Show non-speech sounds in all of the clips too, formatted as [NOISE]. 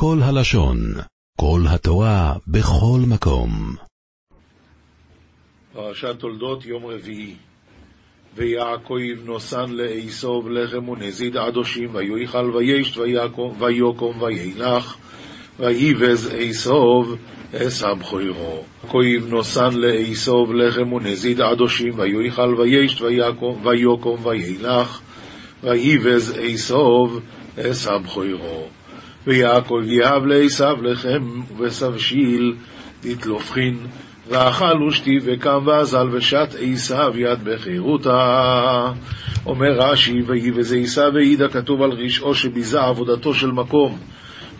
כל הלשון, כל התורה, בכל מקום. פרשת תולדות יום רביעי ויעקב נוסן לעשוב לחם ונזיד עדושים ויאכל וישת ויקום וילך ויבז עשוב עשה בכורו. יעקב נוסן לעשוב לחם ונזיד עדושים ויאכל וישת ויקום וילך ויבז עשוב עשה בכורו. ויעקב יהב לעשו לחם וסבשיל דתלופחין ואכל ושתי וקם ואזל ושת עשיו יד בחירותה. אומר רש"י, ויבז עשיו העידה כתוב על רשעו שביזה עבודתו של מקום.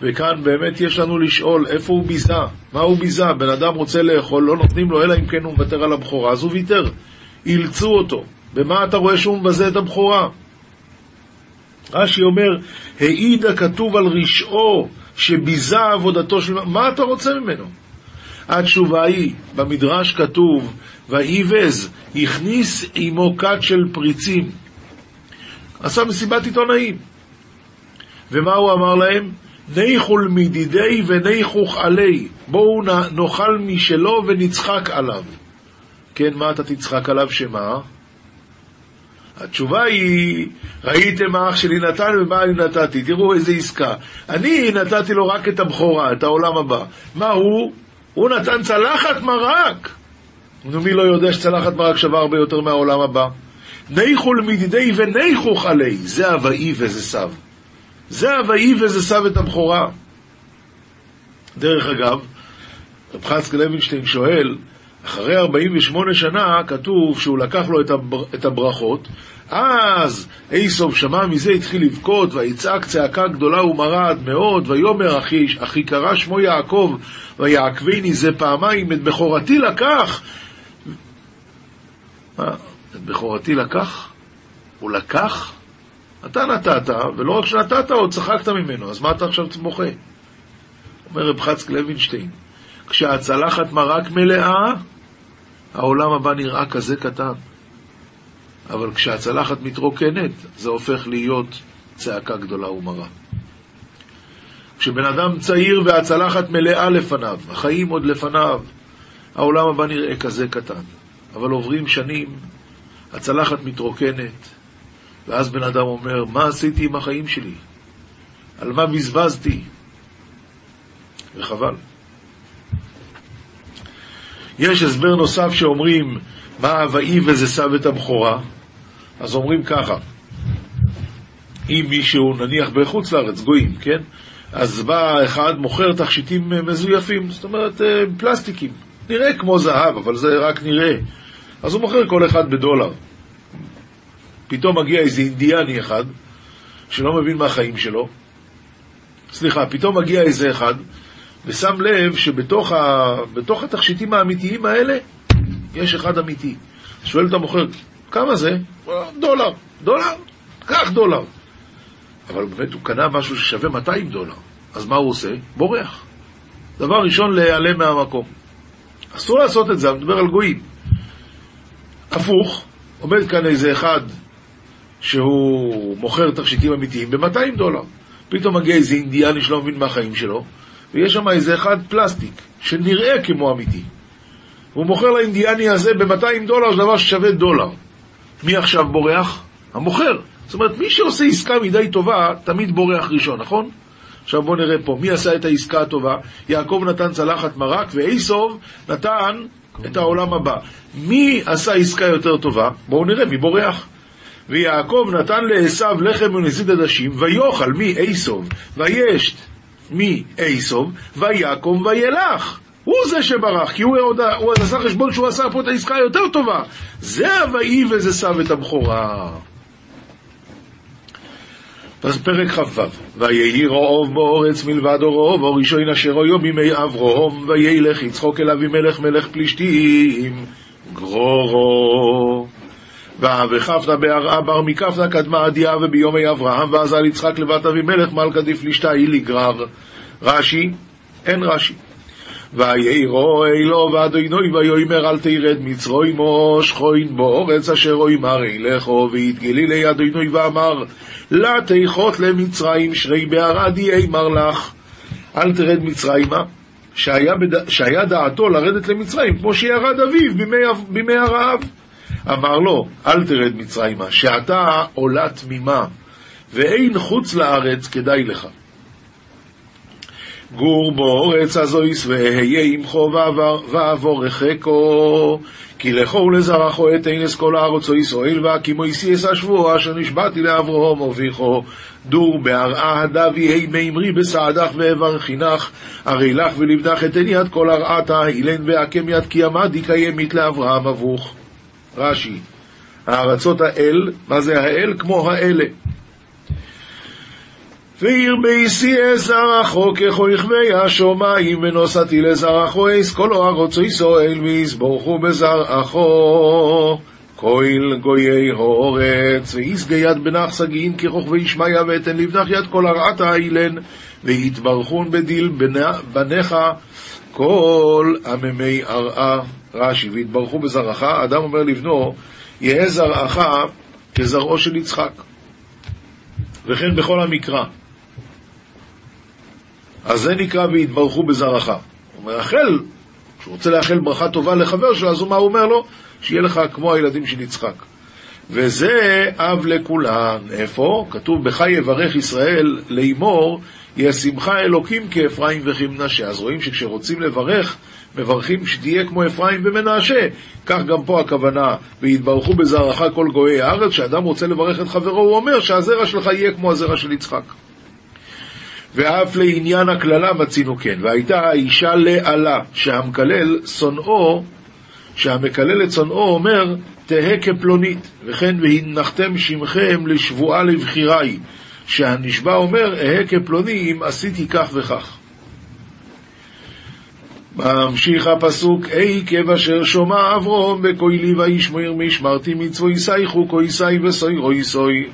וכאן באמת יש לנו לשאול איפה הוא ביזה, מה הוא ביזה, בן אדם רוצה לאכול, לא נותנים לו אלא אם כן הוא מוותר על הבכורה, אז הוא ויתר, אילצו אותו. במה אתה רואה שהוא מבזה את הבכורה? רש"י אומר, העידה כתוב על רשעו שביזה עבודתו של... מה אתה רוצה ממנו? התשובה היא, במדרש כתוב, ואיבז, הכניס עמו כת של פריצים. עשה מסיבת עיתונאים. ומה הוא אמר להם? ניחול מדידי וניחוך עלי. בואו נאכל משלו ונצחק עליו. כן, מה אתה תצחק עליו שמה? התשובה היא, ראיתם מה אח שלי נתן ומה אני נתתי, תראו איזה עסקה. אני נתתי לו רק את הבכורה, את העולם הבא. מה הוא? הוא נתן צלחת מרק. נו, מי לא יודע שצלחת מרק שווה הרבה יותר מהעולם הבא? ניחול מדידי וניחוך עלי, זה אבאי וזה סב. זה אבאי וזה סב את הבכורה. דרך אגב, רב חצקי לוינשטיין שואל, אחרי 48 שנה כתוב שהוא לקח לו את, הבר, את הברכות, אז איסוב שמע מזה, התחיל לבכות, ויצעק צעקה גדולה ומרה עד מאוד, ויאמר אחי, אחי קרא שמו יעקב, ויעקבני זה פעמיים, את בכורתי לקח. מה, את בכורתי לקח? הוא לקח? אתה נתת, ולא רק שנתת, עוד צחקת ממנו, אז מה אתה עכשיו בוכה? אומר רב חצק לוינשטיין, כשהצלחת מרק מלאה, העולם הבא נראה כזה קטן. אבל כשהצלחת מתרוקנת, זה הופך להיות צעקה גדולה ומרה. כשבן אדם צעיר והצלחת מלאה לפניו, החיים עוד לפניו, העולם הבא נראה כזה קטן. אבל עוברים שנים, הצלחת מתרוקנת, ואז בן אדם אומר, מה עשיתי עם החיים שלי? על מה בזבזתי? וחבל. יש הסבר נוסף שאומרים, מה אבאי וזה את הבכורה? אז אומרים ככה, אם מישהו, נניח בחוץ לארץ, גויים, כן? אז בא אחד, מוכר תכשיטים מזויפים, זאת אומרת אה, פלסטיקים, נראה כמו זהב, אבל זה רק נראה. אז הוא מוכר כל אחד בדולר. פתאום מגיע איזה אינדיאני אחד, שלא מבין מה החיים שלו, סליחה, פתאום מגיע איזה אחד, ושם לב שבתוך ה... התכשיטים האמיתיים האלה, יש אחד אמיתי. שואל את המוכר, כמה זה? דולר. דולר? קח דולר. אבל באמת הוא קנה משהו ששווה 200 דולר. אז מה הוא עושה? בורח. דבר ראשון, להיעלם מהמקום. אסור לעשות את זה, אני מדבר על גויים. הפוך, עומד כאן איזה אחד שהוא מוכר תכשיטים אמיתיים ב-200 דולר. פתאום מגיע איזה אינדיאני שלא מבין מהחיים שלו, ויש שם איזה אחד פלסטיק, שנראה כמו אמיתי. הוא מוכר לאינדיאני הזה ב-200 דולר, זה דבר ששווה דולר. מי עכשיו בורח? המוכר. זאת אומרת, מי שעושה עסקה מדי טובה, תמיד בורח ראשון, נכון? עכשיו בואו נראה פה, מי עשה את העסקה הטובה? יעקב נתן צלחת מרק, ואיסוב נתן את העולם הבא. מי עשה עסקה יותר טובה? בואו נראה, מי בורח? ויעקב נתן לעשו לחם ונזיד עדשים, ויאכל מי איסוב, וישת מי איסוב, ויקום וילך. הוא זה שברח, כי הוא, עוד, הוא עשה חשבון שהוא עשה פה את העסקה היותר טובה. זה אבאי וזה סב את הבכורה. אז פרק כ"ו: ויהי רעוב באורץ מלבד רעוב, או ראשון אשר היו בימי אברהם, וילך יצחוק אל אבימלך מלך פלישתים, גרורו. וכפנה בהרעה בר מכפנה קדמה עדיה וביומי אברהם, ועזל יצחק לבת אבימלך מלכה דפלישתה היא לגרר. רש"י, אין רש"י. ויהירו אלו ואדינוי ויאמר אל תירד מצרוי מצרוימו שכוין באורץ אשר אוימר אלכו ויתגלי לי אדינוי ואמר לה תיכות למצרים שרי בערדי אמר לך אל תרד מצרימה, שהיה, בד... שהיה דעתו לרדת למצרים, כמו שירד אביו בימי, בימי הרעב. אמר לו, אל תרד מצרימה, שאתה עולה תמימה, ואין חוץ לארץ כדאי לך. גור באורץ הזויס ואהיה עמכו ועבור רחקו כי לכו ולזרחו את אינס כל הארץ או ישראל והקימו איסי אס השבוע אשר נשבעתי לאברהם אביכו דור בהרעה הדבי ה' מימרי בסעדך ואברכינך הרי לך ולבדך אתן יד כל הרעתה אילן ועקם יד כי עמדי קיימית לאברהם אבוך רש"י הארצות האל, מה זה האל? כמו האלה ועיר ביסי זרחו ככל יכבי השומיים ונוסעתי לזרחו אס כל ארצו ישראל ויסבורכו בזרחו כהל גויי הורץ ויסגי יד בנח סגין ככוכבי ישמעיה ואתן לבנך יד כל הרעת האילן ויתברכון בדיל בניך כל עממי ארעה רש"י ויתברכו בזרעך אדם אומר לבנו יהא זרעך כזרעו של יצחק וכן בכל המקרא אז זה נקרא והתברכו בזרעך. הוא מרחל, כשהוא רוצה לאחל ברכה טובה לחבר שלו, אז מה הוא אומר לו? שיהיה לך כמו הילדים של יצחק. וזה אב לכולן. איפה? כתוב, בך יברך ישראל לאמור, ישמחה אלוקים כאפרים וכמנשה. אז רואים שכשרוצים לברך, מברכים שתהיה כמו אפרים ומנשה. כך גם פה הכוונה, ויתברכו בזרעך כל גויי הארץ, כשאדם רוצה לברך את חברו, הוא אומר שהזרע שלך יהיה כמו הזרע של יצחק. ואף לעניין הקללה מצינו כן. והייתה האישה לעלה, שהמקלל שונאו, שהמקלל את שונאו אומר, תהא כפלונית, וכן והנחתם שמכם לשבועה לבחירי, שהנשבע אומר, אהא כפלוני אם עשיתי כך וכך. ממשיך הפסוק, אי כבשר שומע אברום בכוילי וישמר משמרתי מצווי כויסי וסוי רוי סוי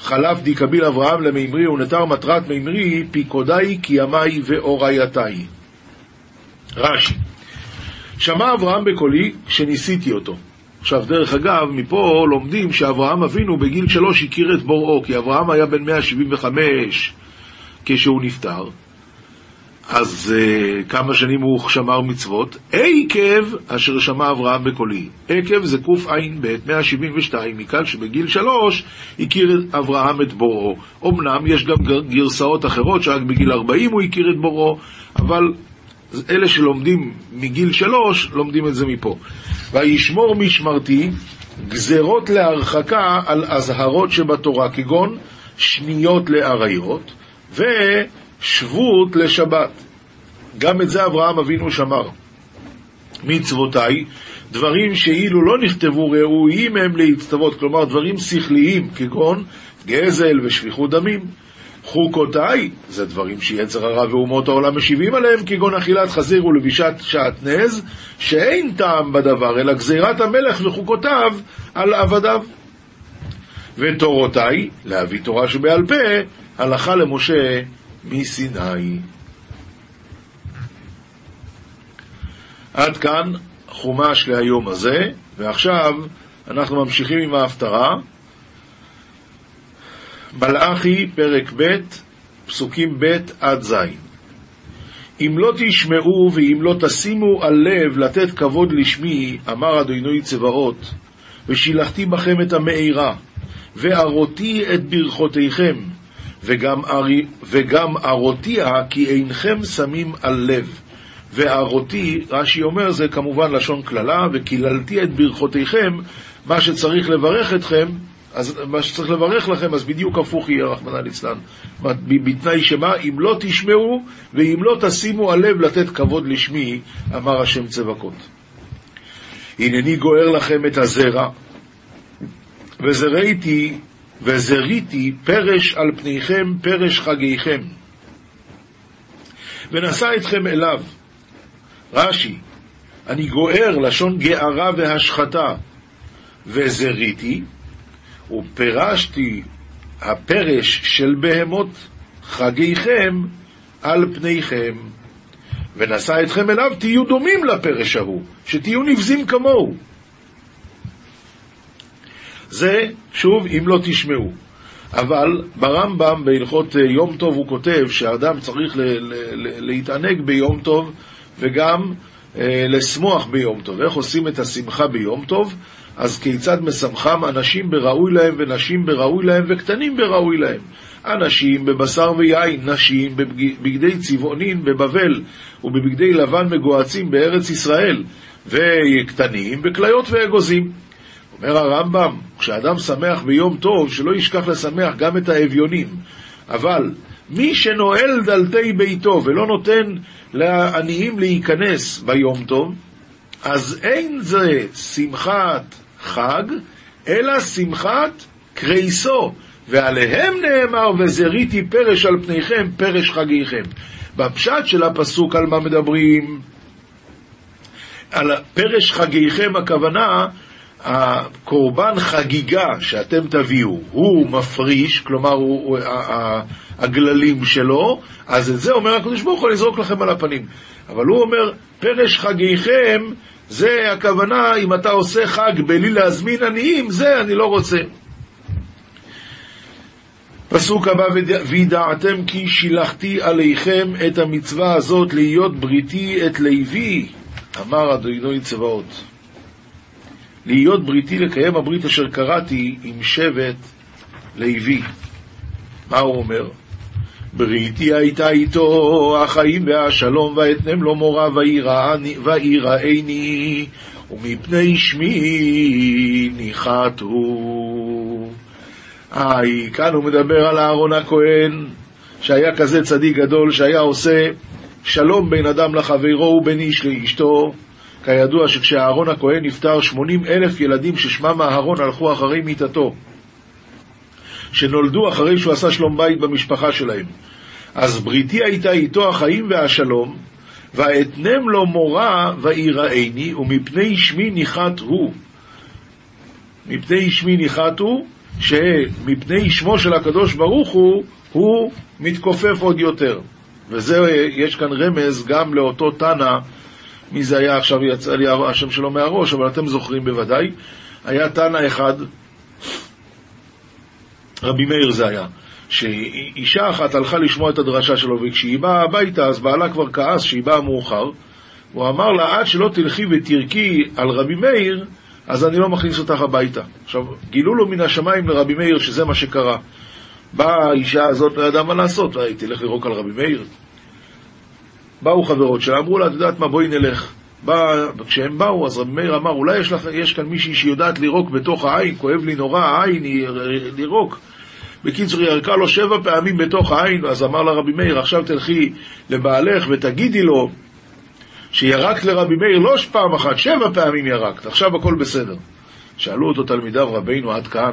חלף די קביל אברהם למימרי ונתר מטרת מימרי פיקודי קיימי ואורייתי. רש"י שמע אברהם בקולי כשניסיתי אותו. עכשיו, דרך אגב, מפה לומדים שאברהם אבינו בגיל שלוש הכיר את בוראו, כי אברהם היה בן 175 כשהוא נפטר, אז uh, כמה שנים הוא שמר מצוות? עקב אשר שמע אברהם בקולי. עקב זה קע"ב, 172, מכאן שבגיל שלוש הכיר אברהם את בוראו. אמנם יש גם גרסאות אחרות שרק בגיל 40 הוא הכיר את בוראו, אבל אלה שלומדים מגיל שלוש, לומדים את זה מפה. וישמור משמרתי גזרות להרחקה על אזהרות שבתורה, כגון שניות לאריות, ו... שבות לשבת. גם את זה אברהם אבינו שמר. מצוותיי, דברים שאילו לא נכתבו ראויים הם להצטוות, כלומר דברים שכליים, כגון גזל ושפיכות דמים. חוקותיי, זה דברים שיצר הרע ואומות העולם משיבים עליהם, כגון אכילת חזיר ולבישת שעטנז, שאין טעם בדבר, אלא גזירת המלך וחוקותיו על עבדיו. ותורותיי, להביא תורה שבעל פה, הלכה למשה מסיני. עד כאן חומש להיום הזה, ועכשיו אנחנו ממשיכים עם ההפטרה. מלאכי, פרק ב', פסוקים ב' עד ז'. אם לא תשמעו ואם לא תשימו על לב לתת כבוד לשמי, אמר אדוני צבאות, ושילחתי בכם את המאירה, וארותי את ברכותיכם, וגם, ארי, וגם ארותיה כי אינכם שמים על לב. וארותי, רש"י אומר, זה כמובן לשון קללה, וקיללתי את ברכותיכם, מה שצריך לברך אתכם, אז מה שצריך לברך לכם, אז בדיוק הפוך יהיה, רחמנא ליצלן. בתנאי שמה? אם לא תשמעו, ואם לא תשימו על לב לתת כבוד לשמי, אמר השם צבקות. הנני גוער לכם את הזרע, וזרעתי וזריתי פרש על פניכם פרש חגיכם. ונשא אתכם אליו. רש"י, אני גוער לשון גערה והשחתה, וזריתי, ופרשתי הפרש של בהמות חגיכם על פניכם. ונשא אתכם אליו, תהיו דומים לפרש ההוא, שתהיו נבזים כמוהו. זה, שוב, אם לא תשמעו. אבל ברמב"ם, בהלכות אה, יום טוב, הוא כותב שאדם צריך ל- ל- ל- להתענג ביום טוב וגם אה, לשמוח ביום טוב. איך עושים את השמחה ביום טוב? אז כיצד משמחם אנשים בראוי להם ונשים בראוי להם וקטנים בראוי להם. אנשים בבשר ויין, נשים בבגדי צבעונין בבבל ובבגדי לבן מגועצים בארץ ישראל, וקטנים בכליות ואגוזים. אומר הרמב"ם, כשאדם שמח ביום טוב, שלא ישכח לשמח גם את האביונים. אבל מי שנועל דלתי ביתו ולא נותן לעניים להיכנס ביום טוב, אז אין זה שמחת חג, אלא שמחת קרייסו, ועליהם נאמר, וזריתי פרש על פניכם, פרש חגיכם. בפשט של הפסוק על מה מדברים? על פרש חגיכם הכוונה, הקורבן חגיגה שאתם תביאו, הוא מפריש, כלומר הוא, הוא, הגללים שלו, אז את זה אומר הקדוש ברוך הוא, אני אזרוק לכם על הפנים. אבל הוא אומר, פרש חגיכם, זה הכוונה, אם אתה עושה חג בלי להזמין עניים, זה אני לא רוצה. פסוק הבא, וידעתם כי שילחתי עליכם את המצווה הזאת להיות בריתי את לוי, אמר אדוני צבאות. להיות בריתי לקיים הברית אשר קראתי עם שבט לוי. מה הוא אומר? בריתי הייתה איתו החיים והשלום ואתנם לו מורה ויראני ומפני שמי ניחתו. היי, כאן הוא מדבר על אהרון הכהן שהיה כזה צדיק גדול שהיה עושה שלום בין אדם לחברו ובין איש לאשתו כידוע שכשאהרון הכהן נפטר, 80 אלף ילדים ששמם אהרון הלכו אחרי מיתתו, שנולדו אחרי שהוא עשה שלום בית במשפחה שלהם. אז בריתי הייתה איתו החיים והשלום, ואתנם לו מורה ויראני, ומפני שמי ניחת הוא. מפני שמי ניחת הוא, שמפני שמו של הקדוש ברוך הוא, הוא מתכופף עוד יותר. וזה, יש כאן רמז גם לאותו תנא מי זה היה עכשיו, יצא לי השם שלו מהראש, אבל אתם זוכרים בוודאי. היה תנא אחד, רבי מאיר זה היה, שאישה אחת הלכה לשמוע את הדרשה שלו, וכשהיא באה הביתה, אז בעלה כבר כעס שהיא באה מאוחר, הוא אמר לה, עד שלא תלכי ותרקי על רבי מאיר, אז אני לא מכניס אותך הביתה. עכשיו, גילו לו מן השמיים לרבי מאיר שזה מה שקרה. באה האישה הזאת, לא ידעה מה לעשות, היא תלך לירוק על רבי מאיר? באו חברות שלה, אמרו לה, את יודעת מה, בואי נלך. בא, כשהם באו, אז רבי מאיר אמר, אולי יש, לך, יש כאן מישהי שיודעת לירוק בתוך העין, כואב לי נורא, העין היא לירוק. בקיצור, היא ירקה לו שבע פעמים בתוך העין, אז אמר לה רבי מאיר, עכשיו תלכי לבעלך ותגידי לו שירקת לרבי מאיר לא פעם אחת, שבע פעמים ירקת, עכשיו הכל בסדר. שאלו אותו תלמידיו, רבינו עד כאן?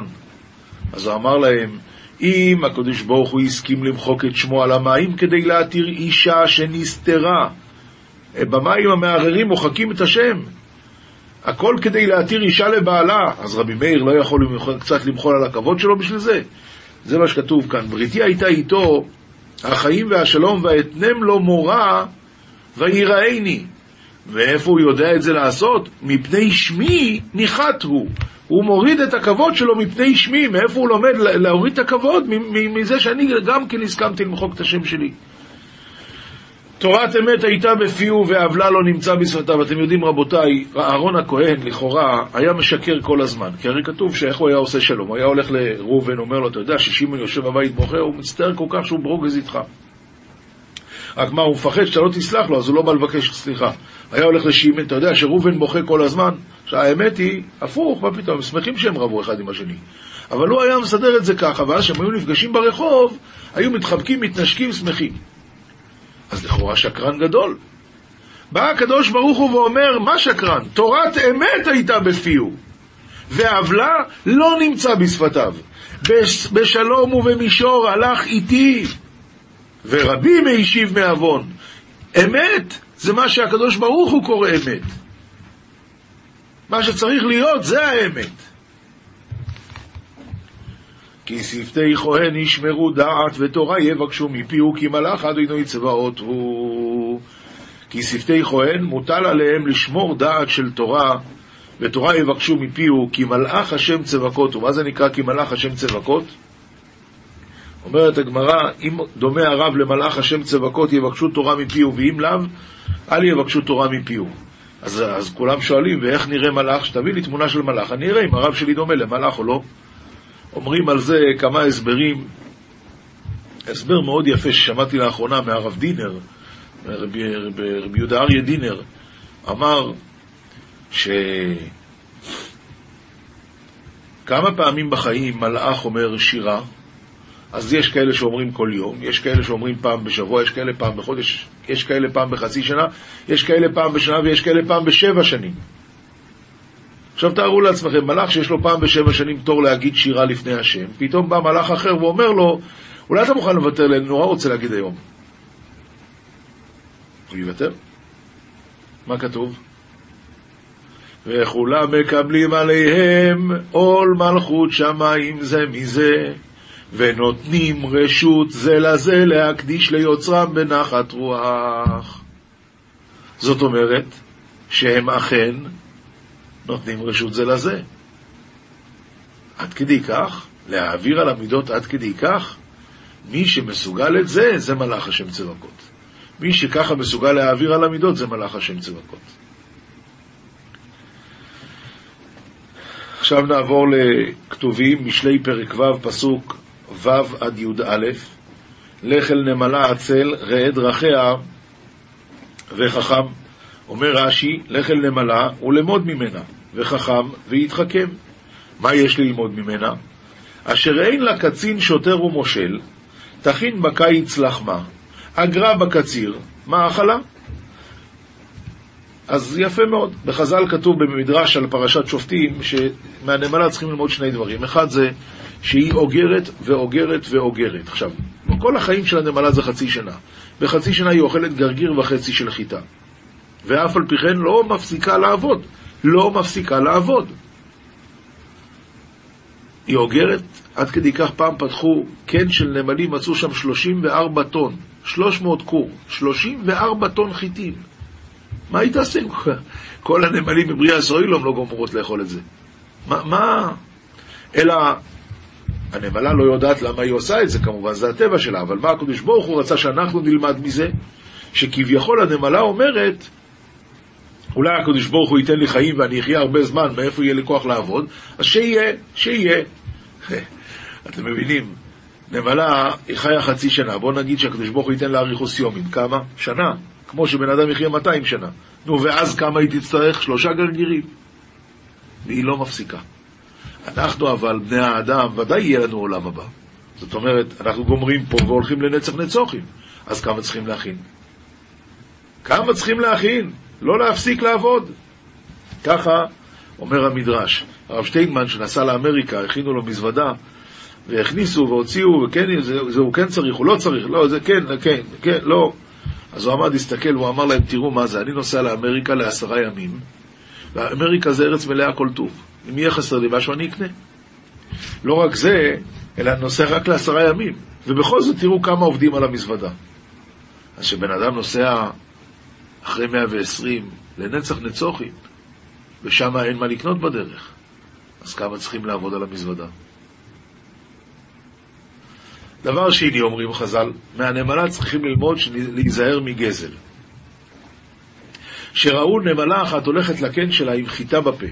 אז הוא אמר להם, אם הקדוש ברוך הוא הסכים למחוק את שמו על המים כדי להתיר אישה שנסתרה, במים המערערים מוחקים את השם. הכל כדי להתיר אישה לבעלה. אז רבי מאיר לא יכול קצת למחול על הכבוד שלו בשביל זה? זה מה שכתוב כאן. בריתי הייתה איתו, החיים והשלום, ואתנם לו מורה, ויראני. ואיפה הוא יודע את זה לעשות? מפני שמי ניחת הוא. הוא מוריד את הכבוד שלו מפני שמי, מאיפה הוא לומד להוריד את הכבוד? מזה שאני גם כן הסכמתי למחוק את השם שלי. תורת אמת הייתה בפיהו ועוולה לא נמצא בשפתיו. אתם יודעים רבותיי, אהרון הכהן לכאורה היה משקר כל הזמן, כי הרי כתוב שאיך הוא היה עושה שלום. הוא היה הולך לראובן, אומר לו, אתה יודע ששמעון יושב בבית בוכה, הוא מצטער כל כך שהוא ברוגז איתך. רק מה, הוא מפחד שאתה לא תסלח לו, אז הוא לא בא לבקש סליחה. היה הולך לשמעון, אתה יודע שראובן בוכה כל הזמן, שהאמת היא, הפוך, מה פתאום, הם שמחים שהם רבו אחד עם השני. אבל הוא היה מסדר את זה ככה, ואז כשהם היו נפגשים ברחוב, היו מתחבקים, מתנשקים, שמחים. אז לכאורה שקרן גדול. בא הקדוש ברוך הוא ואומר, מה שקרן? תורת אמת הייתה בפיהו, ועוולה לא נמצא בשפתיו. בשלום ובמישור הלך איתי, ורבים הישיב מעוון. אמת זה מה שהקדוש ברוך הוא קורא אמת. מה שצריך להיות זה האמת. כי שפתי כהן ישמרו דעת ותורה יבקשו מפיהו כי מלאך אדוני צבאות הוא. כי שפתי כהן מוטל עליהם לשמור דעת של תורה ותורה יבקשו מפיהו כי מלאך השם צבקות הוא. מה זה נקרא כי מלאך השם צבקות? אומרת הגמרא, אם דומה הרב למלאך השם צבקות, יבקשו תורה מפיהו, ואם לאו, אל יבקשו תורה מפיהו. אז, אז כולם שואלים, ואיך נראה מלאך? שתביא לי תמונה של מלאך, אני אראה אם הרב שלי דומה למלאך או לא. אומרים על זה כמה הסברים. הסבר מאוד יפה ששמעתי לאחרונה מהרב דינר, רבי, רבי יהודה אריה דינר, אמר ש... כמה פעמים בחיים מלאך אומר שירה, אז יש כאלה שאומרים כל יום, יש כאלה שאומרים פעם בשבוע, יש כאלה פעם בחודש, יש כאלה פעם בחצי שנה, יש כאלה פעם בשנה ויש כאלה פעם בשבע שנים. עכשיו תארו לעצמכם, מלאך שיש לו פעם בשבע שנים תור להגיד שירה לפני השם, פתאום בא מלאך אחר ואומר לו, אולי אתה מוכן לוותר לי, אני נורא רוצה להגיד היום. הוא יוותר? מה כתוב? וכולם מקבלים עליהם עול מלכות שמיים זה מזה, ונותנים רשות זה לזה להקדיש ליוצרם בנחת רוח. זאת אומרת שהם אכן נותנים רשות זה לזה. עד כדי כך, להעביר על המידות עד כדי כך, מי שמסוגל את זה, זה מלאך השם צבקות. מי שככה מסוגל להעביר על המידות, זה מלאך השם צבקות. עכשיו נעבור לכתובים, משלי פרק ו', פסוק ו' עד י"א, לך אל נמלה עצל, ראה דרכיה וחכם. אומר רש"י, לך אל נמלה ולמוד ממנה, וחכם ויתחכם. מה יש ללמוד ממנה? אשר אין לה קצין שוטר ומושל, תכין בקיץ לחמה, אגרה בקציר, מאכלה. אז יפה מאוד. בחז"ל כתוב במדרש על פרשת שופטים, שמהנמלה צריכים ללמוד שני דברים. אחד זה שהיא אוגרת ואוגרת ואוגרת. עכשיו, כל החיים של הנמלה זה חצי שנה. בחצי שנה היא אוכלת גרגיר וחצי של חיטה. ואף על פי כן לא מפסיקה לעבוד. לא מפסיקה לעבוד. היא אוגרת, עד כדי כך פעם פתחו קן של נמלים, מצאו שם 34 טון, 300 קור, 34 טון חיטים. מה היא תעשה? כל הנמלים בבריאה סוילום לא גומרות לאכול את זה. מה, מה? אלא, הנמלה לא יודעת למה היא עושה את זה, כמובן, זה הטבע שלה, אבל מה הקדוש ברוך הוא רצה שאנחנו נלמד מזה? שכביכול הנמלה אומרת, אולי הקדוש ברוך הוא ייתן לי חיים ואני אחיה הרבה זמן, מאיפה יהיה לי כוח לעבוד? אז שיהיה, שיהיה. [LAUGHS] אתם מבינים? נמלה היא חיה חצי שנה, בואו נגיד שהקדוש ברוך הוא ייתן לה אריכוס יומים, כמה? שנה. כמו שבן אדם יחיה 200 שנה. נו, ואז כמה היא תצטרך? שלושה גרגירים. והיא לא מפסיקה. אנחנו אבל, בני האדם, ודאי יהיה לנו עולם הבא. זאת אומרת, אנחנו גומרים פה והולכים לנצח נצוחים. אז כמה צריכים להכין? כמה צריכים להכין? לא להפסיק לעבוד. ככה אומר המדרש. הרב שטיינמן, שנסע לאמריקה, הכינו לו מזוודה, והכניסו והוציאו, וכן, זה, זה הוא כן צריך, הוא לא צריך, לא, זה כן, כן, כן, לא. אז הוא עמד, הסתכל, הוא אמר להם, תראו מה זה, אני נוסע לאמריקה לעשרה ימים, ואמריקה זה ארץ מלאה כל טוב. אם יהיה חסר לי משהו, אני אקנה. לא רק זה, אלא אני נוסע רק לעשרה ימים. ובכל זאת תראו כמה עובדים על המזוודה. אז כשבן אדם נוסע אחרי 120 לנצח נצוחים, ושם אין מה לקנות בדרך, אז כמה צריכים לעבוד על המזוודה? דבר שני, אומרים חז"ל, מהנמלה צריכים ללמוד להיזהר מגזל. שראו נמלה אחת הולכת לקן שלה עם חיטה בפה,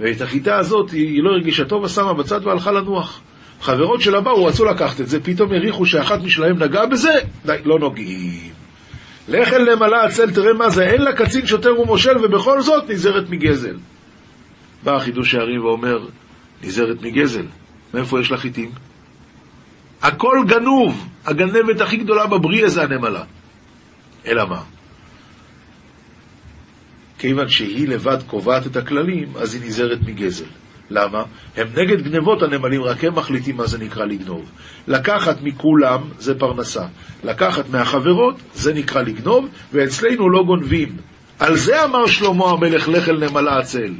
ואת החיטה הזאת היא לא הרגישה טוב, ושמה בצד והלכה לנוח. חברות שלה באו, רצו לקחת את זה, פתאום הריחו שאחת משלהם נגעה בזה, די, לא נוגעים. לך אל נמלה עצל, תראה מה זה, אין לה קצין שוטר ומושל, ובכל זאת נזהרת מגזל. בא חידוש הערים ואומר, נזהרת מגזל, מאיפה יש לה חיטים? הכל גנוב, הגנבת הכי גדולה בבריאה זה הנמלה. אלא מה? כיוון שהיא לבד קובעת את הכללים, אז היא נזהרת מגזל. למה? הם נגד גנבות הנמלים, רק הם מחליטים מה זה נקרא לגנוב. לקחת מכולם זה פרנסה. לקחת מהחברות זה נקרא לגנוב, ואצלנו לא גונבים. על זה אמר שלמה המלך, לך אל נמלה עצל.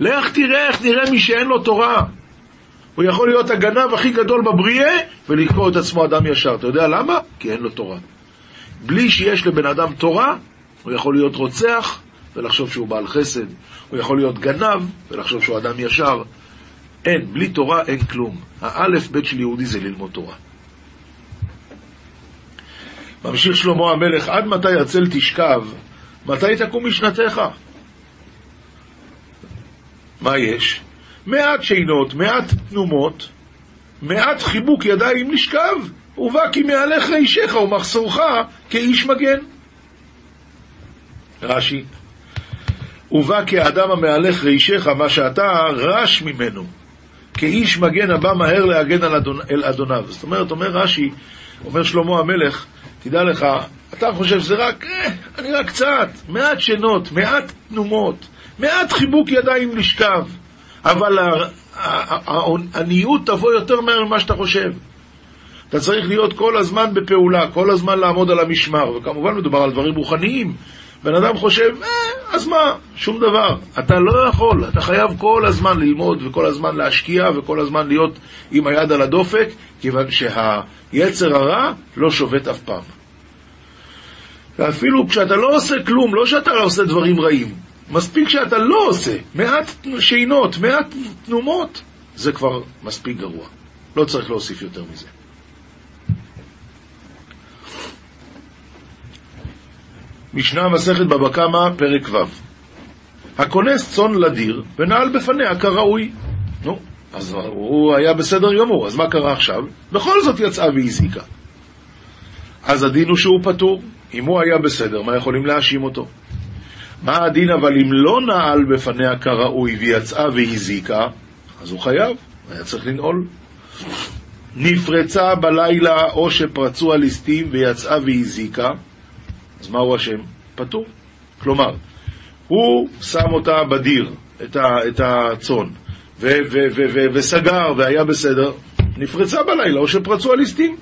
לך תראה איך נראה מי שאין לו תורה. הוא יכול להיות הגנב הכי גדול בבריאה ולקרוא את עצמו אדם ישר. אתה יודע למה? כי אין לו תורה. בלי שיש לבן אדם תורה, הוא יכול להיות רוצח ולחשוב שהוא בעל חסד. הוא יכול להיות גנב ולחשוב שהוא אדם ישר. אין, בלי תורה אין כלום. האלף בית של יהודי זה ללמוד תורה. ממשיך שלמה המלך, עד מתי הצל תשכב? מתי תקום משנתך? מה יש? מעט שינות, מעט תנומות, מעט חיבוק ידיים לשכב, ובא כי מהלך רישך ומחסורך כאיש מגן. רש"י, ובא כאדם המהלך רישך, מה שאתה רש ממנו, כאיש מגן הבא מהר להגן על אדונ... אל אדוניו. זאת אומרת, אומר רש"י, אומר שלמה המלך, תדע לך, אתה חושב שזה רק, אה, אני רק קצת, מעט שינות, מעט תנומות, מעט חיבוק ידיים לשכב, אבל העניות תבוא יותר מהר ממה שאתה חושב. אתה צריך להיות כל הזמן בפעולה, כל הזמן לעמוד על המשמר, וכמובן מדובר על דברים רוחניים. בן אדם חושב, אה, אז מה, שום דבר. אתה לא יכול, אתה חייב כל הזמן ללמוד וכל הזמן להשקיע וכל הזמן להיות עם היד על הדופק, כיוון שהיצר הרע לא שובת אף פעם. ואפילו כשאתה לא עושה כלום, לא שאתה לא עושה דברים רעים, מספיק שאתה לא עושה מעט שינות, מעט תנומות, זה כבר מספיק גרוע. לא צריך להוסיף יותר מזה. משנה מסכת בבא קמא, פרק ו' הכונס צאן לדיר ונעל בפניה כראוי. נו, אז הוא היה בסדר גמור, אז מה קרה עכשיו? בכל זאת יצאה והזיקה. אז הדין הוא שהוא פטור. אם הוא היה בסדר, מה יכולים להאשים אותו? מה הדין אבל אם לא נעל בפניה כראוי ויצאה והזיקה, אז הוא חייב, היה צריך לנעול. נפרצה בלילה או שפרצו הליסטים ויצאה והזיקה, אז מה הוא אשם? פטור. כלומר, הוא שם אותה בדיר, את, ה, את הצאן, ו, ו, ו, ו, וסגר והיה בסדר, נפרצה בלילה או שפרצו הליסטים.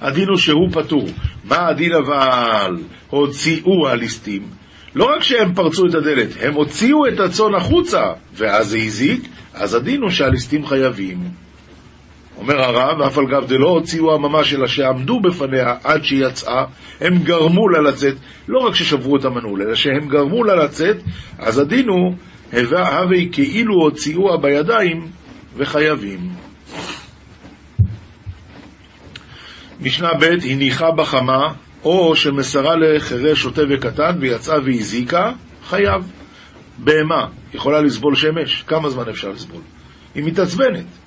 הדין הוא שהוא פטור. מה הדין אבל? הוציאו הליסטים. לא רק שהם פרצו את הדלת, הם הוציאו את הצאן החוצה, ואז זה הזיק, אז הדין הוא שהליסטים חייבים. אומר הרב, אף על גב דלא הוציאו הממש, אלא שעמדו בפניה עד שהיא יצאה, הם גרמו לה לצאת, לא רק ששברו את המנעול, אלא שהם גרמו לה לצאת, אז הדין הוא, הווה כאילו הוציאוה בידיים וחייבים. משנה ב' הניחה בחמה, או שמסרה לחירש שוטה וקטן ויצאה והזיקה, חייב. בהמה יכולה לסבול שמש? כמה זמן אפשר לסבול? היא מתעצבנת.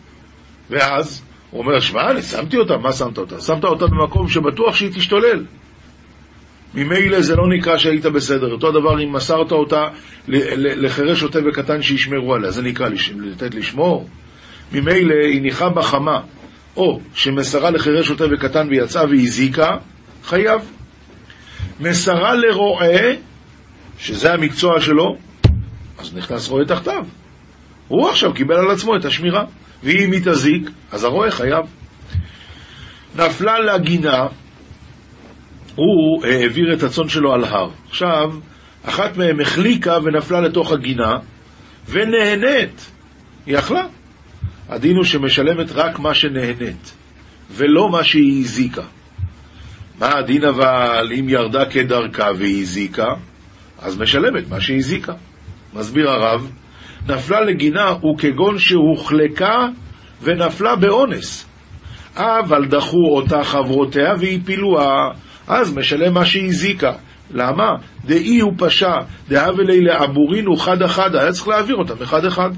ואז הוא אומר, שמע, אני שמתי אותה, מה שמת אותה? שמת אותה במקום שבטוח שהיא תשתולל. ממילא זה לא נקרא שהיית בסדר. אותו דבר אם מסרת אותה לחירש שוטה וקטן שישמרו עליה, זה נקרא לתת לשמור. ממילא היא ניחה בחמה, או שמסרה לחירש שוטה וקטן ויצאה והזיקה, חייב. מסרה לרועה, שזה המקצוע שלו, אז נכנס רועה תחתיו. הוא עכשיו קיבל על עצמו את השמירה. ואם היא תזיק, אז הרועה חייב. נפלה לגינה, הוא העביר את הצאן שלו על הר. עכשיו, אחת מהן החליקה ונפלה לתוך הגינה, ונהנית. היא אכלה. הדין הוא שמשלמת רק מה שנהנית, ולא מה שהיא הזיקה. מה הדין אבל אם ירדה כדרכה והיא הזיקה? אז משלמת מה שהיא הזיקה. מסביר הרב, נפלה לגינה הוא כגון שהוחלקה ונפלה באונס. אבל דחו אותה חברותיה והפילוה, אז משלם מה שהזיקה. למה? דאי הוא פשע, דהבה לי לעבורין הוא חד אחד, היה צריך להעביר אותם אחד אחד.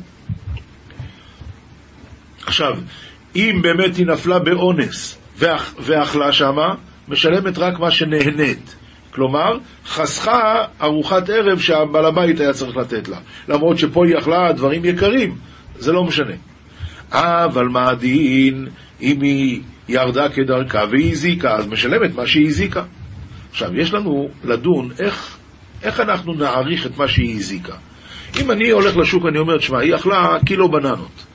עכשיו, אם באמת היא נפלה באונס ואכלה שמה, משלמת רק מה שנהנית. כלומר, חסכה ארוחת ערב שהבעל הבית היה צריך לתת לה. למרות שפה היא אכלה דברים יקרים, זה לא משנה. אבל מה הדין אם היא ירדה כדרכה והיא הזיקה, אז משלמת מה שהיא הזיקה. עכשיו, יש לנו לדון איך, איך אנחנו נעריך את מה שהיא הזיקה. אם אני הולך לשוק, אני אומר, תשמע, היא אכלה קילו בננות.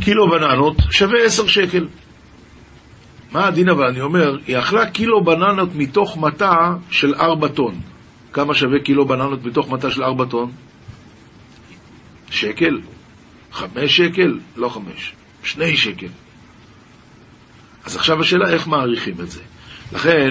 קילו בננות שווה עשר שקל. מה הדין אבל? אני אומר, היא אכלה קילו בננות מתוך מטע של ארבע טון. כמה שווה קילו בננות מתוך מטע של ארבע טון? שקל? חמש שקל? לא חמש. שני שקל. אז עכשיו השאלה איך מעריכים את זה. לכן,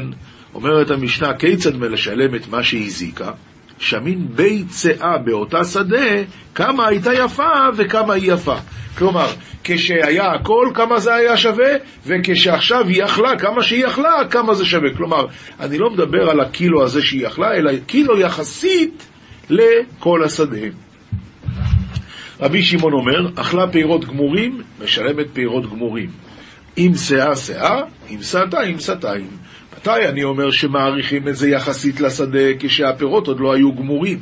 אומרת המשנה, כיצד מלשלם את מה שהזיקה? שמין ביצעה באותה שדה, כמה הייתה יפה וכמה היא יפה. כלומר, כשהיה הכל, כמה זה היה שווה, וכשעכשיו היא אכלה, כמה שהיא אכלה, כמה זה שווה. כלומר, אני לא מדבר על הקילו הזה שהיא אכלה, אלא קילו יחסית לכל השדה. רבי שמעון אומר, אכלה פירות גמורים, משלמת פירות גמורים. אם שאה, שאה, אם סעתה, אם סעתיים. מתי אני אומר שמעריכים את זה יחסית לשדה כשהפירות עוד לא היו גמורים?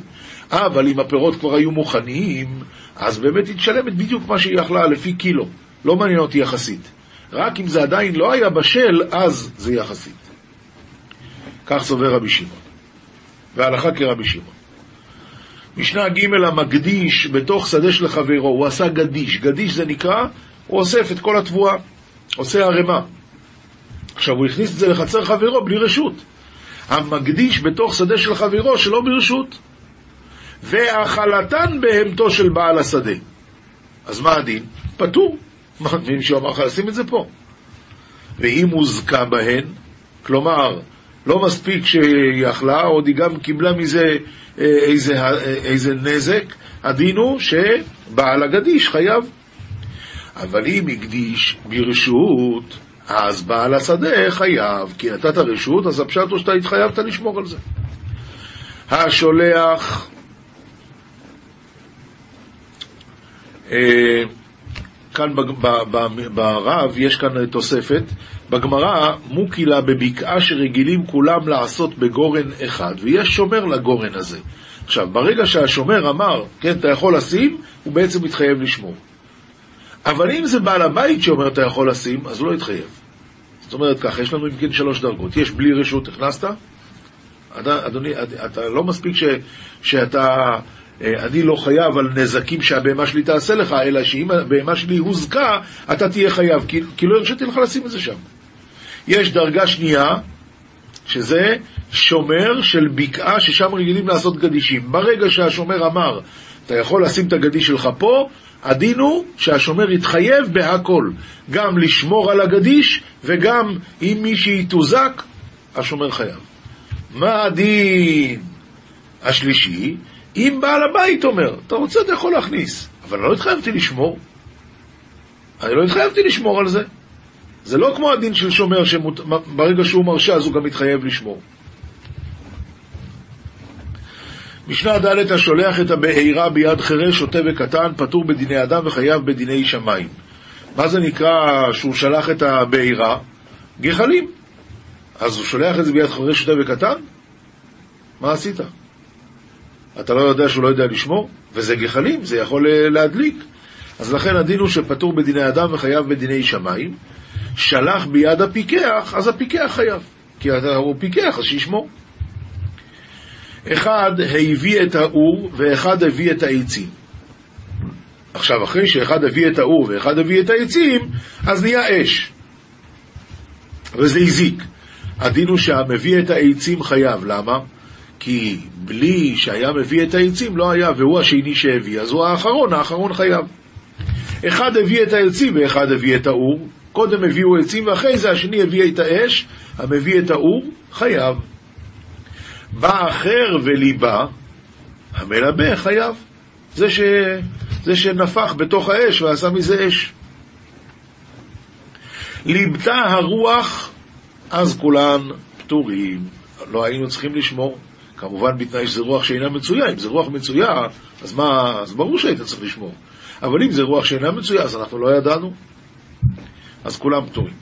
אבל אם הפירות כבר היו מוכנים, אז באמת היא תשלמת בדיוק מה שהיא יכלה לפי קילו. לא מעניין אותי יחסית. רק אם זה עדיין לא היה בשל, אז זה יחסית. כך סובר רבי שמעון. והלכה כרבי שמעון. משנה ג' המקדיש בתוך שדה של חברו, הוא עשה גדיש. גדיש זה נקרא, הוא אוסף את כל התבואה, עושה ערימה. עכשיו, הוא הכניס את זה לחצר חברו בלי רשות. המקדיש בתוך שדה של חברו שלא ברשות. והאכלתן בהמתו של בעל השדה. אז מה הדין? פטור. מה, מישהו אמר לך לשים את זה פה. ואם הוזכה בהן, כלומר, לא מספיק שהיא אכלה, עוד היא גם קיבלה מזה אה, איזה, אה, איזה נזק, הדין הוא שבעל הגדיש חייב. אבל אם הקדיש ברשות, אז בעל השדה חייב, כי נתת רשות, אז הפשט הוא שאתה התחייבת לשמור על זה. השולח כאן ברב יש כאן תוספת, בגמרא מוקילה בבקעה שרגילים כולם לעשות בגורן אחד, ויש שומר לגורן הזה. עכשיו, ברגע שהשומר אמר, כן, אתה יכול לשים, הוא בעצם מתחייב לשמור. אבל אם זה בעל הבית שאומר אתה יכול לשים, אז הוא לא יתחייב. זאת אומרת ככה, יש לנו אם כן שלוש דרגות. יש בלי רשות, הכנסת? אדוני, אתה לא מספיק ש, שאתה אה, אני לא חייב על נזקים שהבהמה שלי תעשה לך, אלא שאם הבהמה שלי הוזקה, אתה תהיה חייב, כי, כי לא הרשיתי לך לשים את זה שם. יש דרגה שנייה, שזה שומר של בקעה ששם רגילים לעשות גדישים. ברגע שהשומר אמר, אתה יכול לשים את הגדיש שלך פה, הדין הוא שהשומר יתחייב בהכל, גם לשמור על הגדיש וגם אם מישהי תוזק, השומר חייב. מה הדין השלישי? אם בעל הבית אומר, אתה רוצה, אתה יכול להכניס, אבל לא התחייבתי לשמור. אני לא התחייבתי לשמור על זה. זה לא כמו הדין של שומר, שברגע שהוא מרשה אז הוא גם מתחייב לשמור. משנה ד' השולח את הבעירה ביד חירש, שוטה וקטן, פטור בדיני אדם וחייב בדיני שמיים. מה זה נקרא שהוא שלח את הבעירה? גחלים. אז הוא שולח את זה ביד חירש, שוטה וקטן? מה עשית? אתה לא יודע שהוא לא יודע לשמור, וזה גחלים, זה יכול אה, להדליק. אז לכן הדין הוא שפטור בדיני אדם וחייב בדיני שמיים. שלח ביד הפיקח, אז הפיקח חייב. כי הוא פיקח, אז שישמור. אחד הביא את האור ואחד הביא את העצים. עכשיו, אחרי שאחד הביא את האור ואחד הביא את העצים, אז נהיה אש. וזה הזיק. הדין הוא שהמביא את העצים חייב. למה? כי בלי שהיה מביא את העצים לא היה, והוא השני שהביא, אז הוא האחרון, האחרון חייב. אחד הביא את העצים ואחד הביא את האור, קודם הביאו עצים ואחרי זה השני הביא את האש, המביא את האור, חייב. בא אחר וליבה, המלבה חייב. זה, ש... זה שנפח בתוך האש ועשה מזה אש. ליבתה הרוח, אז כולן פטורים. לא היינו צריכים לשמור. כמובן בתנאי שזה רוח שאינה מצויה. אם זה רוח מצויה, אז מה, אז ברור שהיית צריך לשמור. אבל אם זה רוח שאינה מצויה, אז אנחנו לא ידענו. אז כולם פטורים.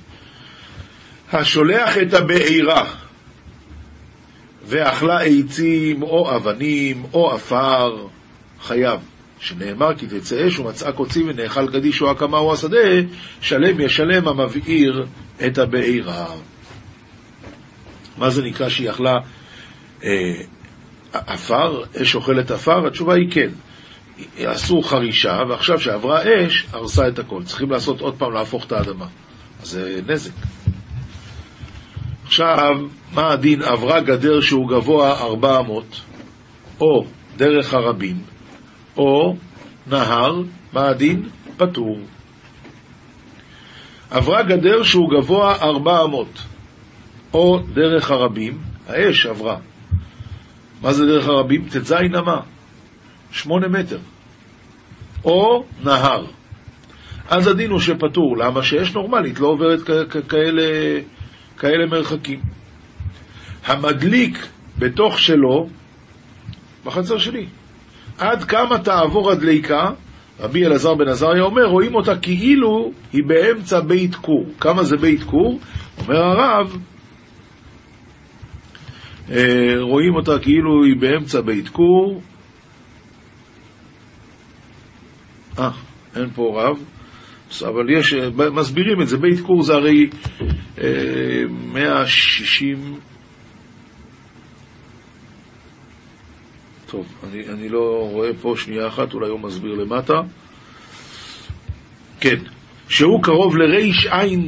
השולח את הבעירה ואכלה עצים או אבנים או עפר, חייב. שנאמר כי תצא אש ומצאה קוצים ונאכל גדיש או הקמה או השדה, שלם ישלם המבעיר את הבעירה. מה זה נקרא שהיא אכלה עפר, אש אוכלת עפר? התשובה היא כן. עשו חרישה, ועכשיו שעברה אש, הרסה את הכל. צריכים לעשות עוד פעם, להפוך את האדמה. אז זה נזק. עכשיו, מה הדין? עברה גדר שהוא גבוה 400, או דרך הרבים, או נהר, מה הדין? פטור. עברה גדר שהוא גבוה 400, או דרך הרבים, האש עברה. מה זה דרך הרבים? ט"ז אמה, שמונה מטר. או נהר. אז הדין הוא שפטור. למה? שאש נורמלית לא עוברת כאלה, כאלה מרחקים. המדליק בתוך שלו, בחצר שלי. עד כמה תעבור הדליקה, רבי אלעזר בן עזריה אומר, רואים אותה כאילו היא באמצע בית כור. כמה זה בית כור? אומר הרב, רואים אותה כאילו היא באמצע בית כור. אה, אין פה רב, אבל יש, מסבירים את זה, בית כור זה הרי אה, 160... טוב, אני, אני לא רואה פה שנייה אחת, אולי הוא מסביר למטה. כן, שהוא קרוב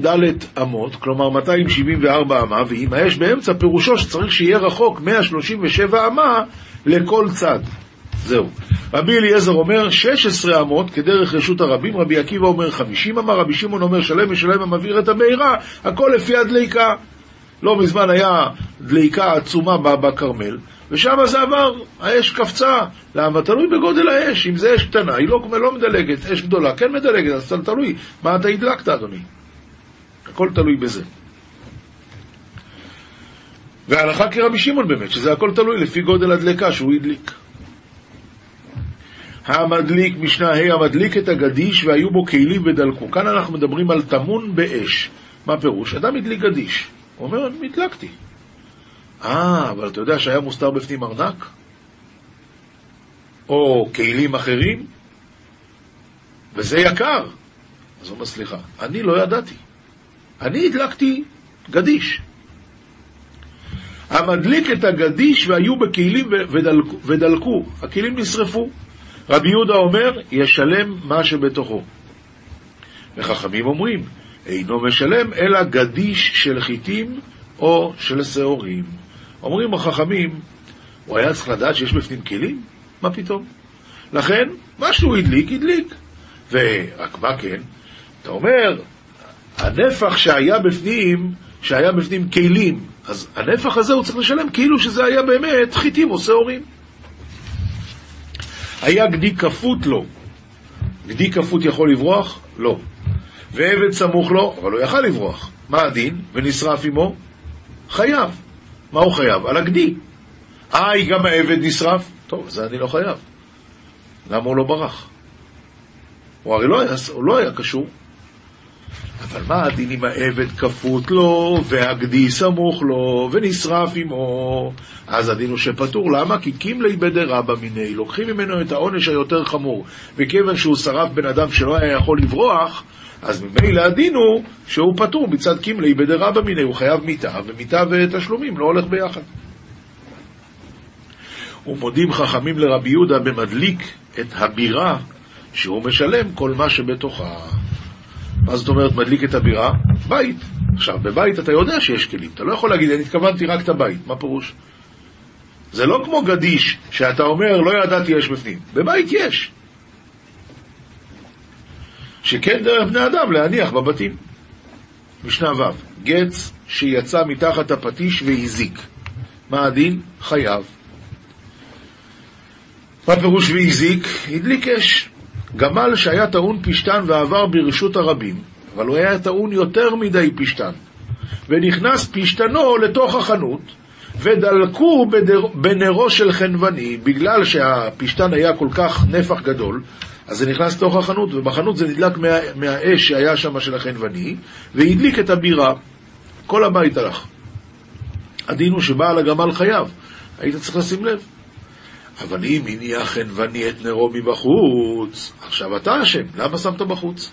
ד' אמות, כלומר 274 אמה, ואם האש באמצע, פירושו שצריך שיהיה רחוק 137 אמה לכל צד. זהו. רבי אליעזר אומר 16 אמות כדרך רשות הרבים, רבי עקיבא אומר 50 אמה, רבי שמעון אומר שלם ושלם המבעיר את הבעירה, הכל לפי הדליקה. לא מזמן היה דליקה עצומה בכרמל, ושם זה עבר, האש קפצה. למה? תלוי בגודל האש. אם זה אש קטנה, היא לא, לא מדלגת, אש גדולה כן מדלגת, אז תלוי מה אתה הדלקת, אדוני. הכל תלוי בזה. והלכה כרבי שמעון באמת, שזה הכל תלוי לפי גודל הדלקה שהוא הדליק. המדליק, משנה ה', המדליק את הגדיש והיו בו כלים ודלקו. כאן אנחנו מדברים על טמון באש. מה פירוש? אדם הדליק גדיש. הוא אומר, הדלקתי. אה, אבל אתה יודע שהיה מוסתר בפנים ארנק? או כלים אחרים? וזה יקר. אז הוא אומר, סליחה, אני לא ידעתי. אני הדלקתי גדיש. המדליק את הגדיש והיו בכלים ודלקו, ודלקו. הכלים נשרפו. רבי יהודה אומר, ישלם מה שבתוכו. וחכמים אומרים, אינו משלם אלא גדיש של חיטים או של שעורים. אומרים החכמים, הוא היה צריך לדעת שיש בפנים כלים? מה פתאום? לכן, מה שהוא הדליק, הדליק. ורק מה כן? אתה אומר, הנפח שהיה בפנים, שהיה בפנים כלים, אז הנפח הזה הוא צריך לשלם כאילו שזה היה באמת חיטים או שעורים. היה גדי כפות לו. גדי כפות יכול לברוח? לא. ועבד סמוך לו, אבל הוא יכל לברוח. מה הדין? ונשרף עמו? חייב. מה הוא חייב? על הגדי. אה, גם העבד נשרף? טוב, זה אני לא חייב. למה הוא לא ברח? הוא הרי לא היה, הוא לא היה קשור. אבל מה הדין אם העבד כפות לו, והגדי סמוך לו, ונשרף עמו? אז הדין הוא שפטור. למה? כי קימלי בדרבא מיני. לוקחים ממנו את העונש היותר חמור. וכיוון שהוא שרף בן אדם שלא היה יכול לברוח, אז ממילא הדין הוא שהוא פטור מצד קימלי בדרבא מיני, הוא חייב מיתה, ומיתה ותשלומים לא הולך ביחד. ומודים חכמים לרבי יהודה במדליק את הבירה שהוא משלם כל מה שבתוכה. מה זאת אומרת מדליק את הבירה? בית. עכשיו, בבית אתה יודע שיש כלים, אתה לא יכול להגיד, אני התכוונתי רק את הבית, מה פירוש? זה לא כמו גדיש, שאתה אומר, לא ידעתי יש בפנים. בבית יש. שכן דרך בני אדם להניח בבתים. משנה ו' גץ שיצא מתחת הפטיש והזיק. מה הדין? חייב. מה פירוש והזיק? הדליק אש. גמל שהיה טעון פשתן ועבר ברשות הרבים, אבל הוא היה טעון יותר מדי פשתן. ונכנס פשתנו לתוך החנות, ודלקו. בנרו של חנווני, בגלל שהפשתן היה כל כך נפח גדול, אז זה נכנס לתוך החנות, ובחנות זה נדלק מה, מהאש שהיה שם של החנווני, והדליק את הבירה. כל הבית הלך. הדין הוא שבעל הגמל חייב. היית צריך לשים לב. אבל אם הניח חנווני את נרו מבחוץ, עכשיו אתה אשם, למה שמת בחוץ?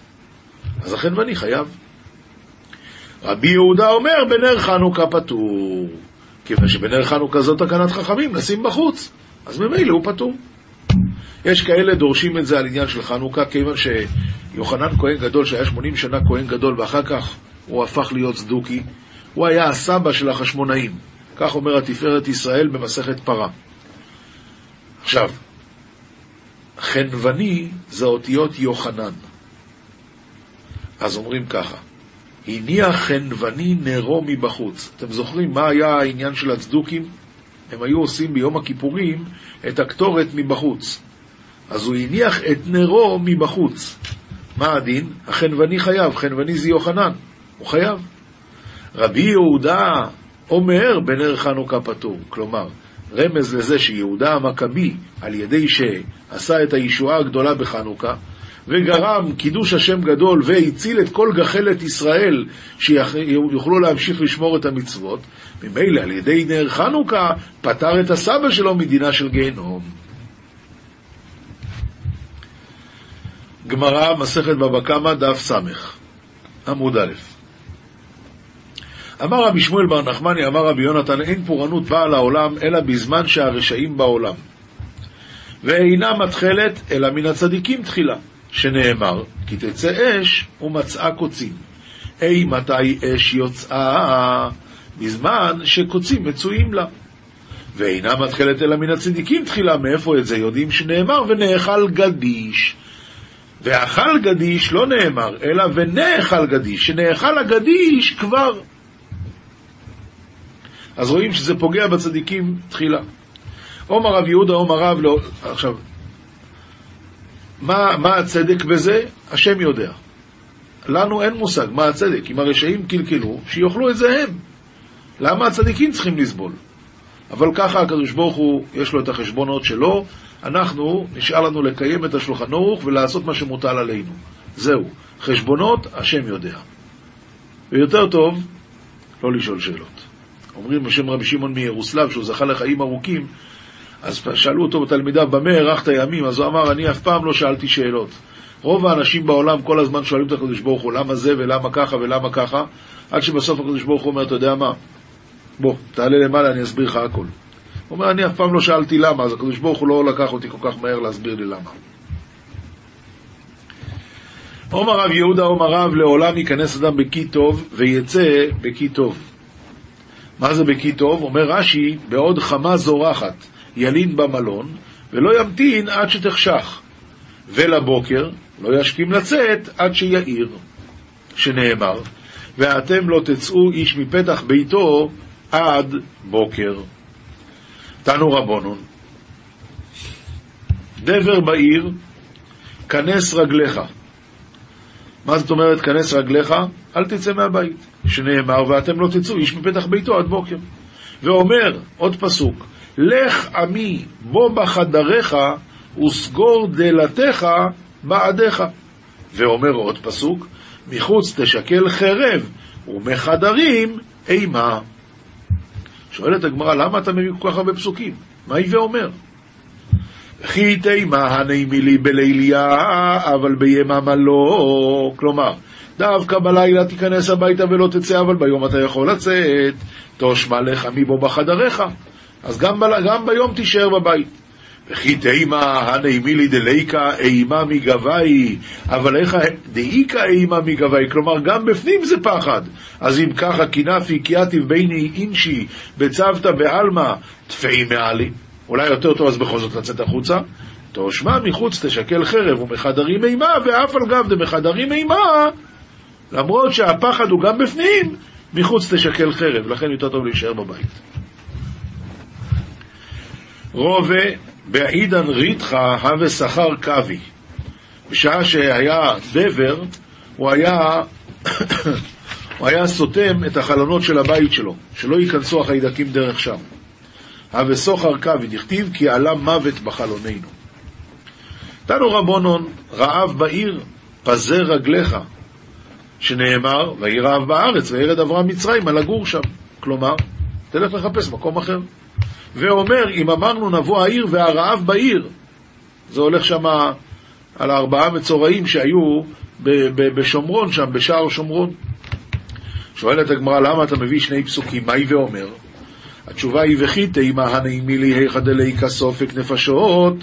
אז החנווני חייב. רבי יהודה אומר, בנר חנוכה פטור. כיוון שבנר חנוכה זאת תקנת חכמים, נשים בחוץ. אז ממילא הוא פטור. יש כאלה דורשים את זה על עניין של חנוכה, כיוון שיוחנן כהן גדול, שהיה 80 שנה כהן גדול, ואחר כך הוא הפך להיות צדוקי, הוא היה הסבא של החשמונאים. כך אומר התפארת ישראל במסכת פרה. עכשיו, חנווני זה אותיות יוחנן. אז אומרים ככה, הניח חנווני נרו מבחוץ. אתם זוכרים מה היה העניין של הצדוקים? הם היו עושים ביום הכיפורים את הקטורת מבחוץ. אז הוא הניח את נרו מבחוץ. מה הדין? החנווני חייב, חנווני זה יוחנן, הוא חייב. רבי יהודה אומר בנר חנוכה פטור, כלומר, רמז לזה שיהודה המכבי, על ידי שעשה את הישועה הגדולה בחנוכה, וגרם קידוש השם גדול והציל את כל גחלת ישראל שיוכלו להמשיך לשמור את המצוות, ממילא על ידי נר חנוכה פטר את הסבא שלו מדינה של גיהנום. גמרא, מסכת בבא קמא, דף ס', עמוד א'. אמר רבי שמואל בר נחמני, אמר רבי יונתן, אין פורענות באה לעולם אלא בזמן שהרשעים בעולם. ואינה מתחלת אלא מן הצדיקים תחילה, שנאמר, כי תצא אש ומצאה קוצים. אי מתי אש יוצאה? בזמן שקוצים מצויים לה. ואינה מתחלת אלא מן הצדיקים תחילה, מאיפה את זה יודעים שנאמר ונאכל גדיש. ואכל גדיש לא נאמר, אלא ונאכל גדיש, שנאכל הגדיש כבר. אז רואים שזה פוגע בצדיקים תחילה. עומר רב יהודה, עומר רב, לא... עכשיו, מה, מה הצדק בזה? השם יודע. לנו אין מושג מה הצדק. אם הרשעים קלקלו, שיאכלו את זה הם. למה הצדיקים צריכים לסבול? אבל ככה הקדוש ברוך הוא, יש לו את החשבונות שלו, אנחנו, נשאר לנו לקיים את השולחן ערוך ולעשות מה שמוטל עלינו. זהו. חשבונות, השם יודע. ויותר טוב, לא לשאול שאלות. אומרים בשם רבי שמעון מירוסלב, שהוא זכה לחיים ארוכים, אז שאלו אותו בתלמידיו, במה הארכת ימים? אז הוא אמר, אני אף פעם לא שאלתי שאלות. רוב האנשים בעולם כל הזמן שואלים את הקדוש ברוך הוא, למה זה ולמה ככה ולמה ככה, עד שבסוף הקדוש ברוך הוא אומר, אתה יודע מה? בוא, תעלה למעלה, אני אסביר לך הכל. הוא אומר, אני אף פעם לא שאלתי למה, אז הקדוש ברוך הוא לא לקח אותי כל כך מהר להסביר לי למה. עומר רב יהודה, עומר רב, לעולם ייכנס אדם בכי טוב ויצא בכי טוב. מה זה בכי טוב? אומר רש"י, בעוד חמה זורחת ילין במלון, ולא ימתין עד שתחשך. ולבוקר לא ישכים לצאת עד שיעיר, שנאמר, ואתם לא תצאו איש מפתח ביתו עד בוקר. תנו רבונון, דבר בעיר, כנס רגליך. מה זאת אומרת כנס רגליך? אל תצא מהבית. שנאמר, ואתם לא תצאו איש מפתח ביתו עד בוקר. ואומר, עוד פסוק, לך עמי בוא בחדריך וסגור דלתיך בעדיך. ואומר עוד פסוק, מחוץ תשקל חרב ומחדרים אימה. שואלת הגמרא, למה אתה מביא כל כך הרבה פסוקים? מה היא ואומר? וכי תימה הנעימי לי בליליה, אבל ביממה לא. כלומר, דווקא בלילה תיכנס הביתה ולא תצא, אבל ביום אתה יכול לצאת. תושמע לך מבו בחדריך. אז גם, ב, גם ביום תישאר בבית. וכי תימה הנעימי לי דליקה אימה מגבי, אבל איך דאיקה אימה מגבי, כלומר גם בפנים זה פחד. אז אם ככה כינפי קיאטיב ביני אינשי בצוותא בעלמא תפאי מעלי. אולי יותר טוב אז בכל זאת לצאת החוצה. תושמע מחוץ תשקל חרב ומחדרים אימה, ואף על גב דמחדרים אימה, למרות שהפחד הוא גם בפנים, מחוץ תשקל חרב, לכן יותר טוב להישאר בבית. רובה בעידן ריתחה הווה שכר קווי. בשעה שהיה דבר, הוא היה, [COUGHS] הוא היה סותם את החלונות של הבית שלו, שלא ייכנסו החיידקים דרך שם. הווה סוחר קווי, דכתיב כי עלה מוות בחלוננו. תנו רבונון, רעב בעיר, פזר רגליך, שנאמר, ויהי רעב בארץ, וירד אברהם מצרים, על לגור שם. כלומר, תלך לחפש מקום אחר. ואומר, אם אמרנו נבוא העיר והרעב בעיר, זה הולך שם על הארבעה מצורעים שהיו בשומרון שם, בשער שומרון. שואלת הגמרא, למה אתה מביא שני פסוקים? מהי ואומר? התשובה היא וכי תימא הנעימי לי היכא דליקא סופק נפשות,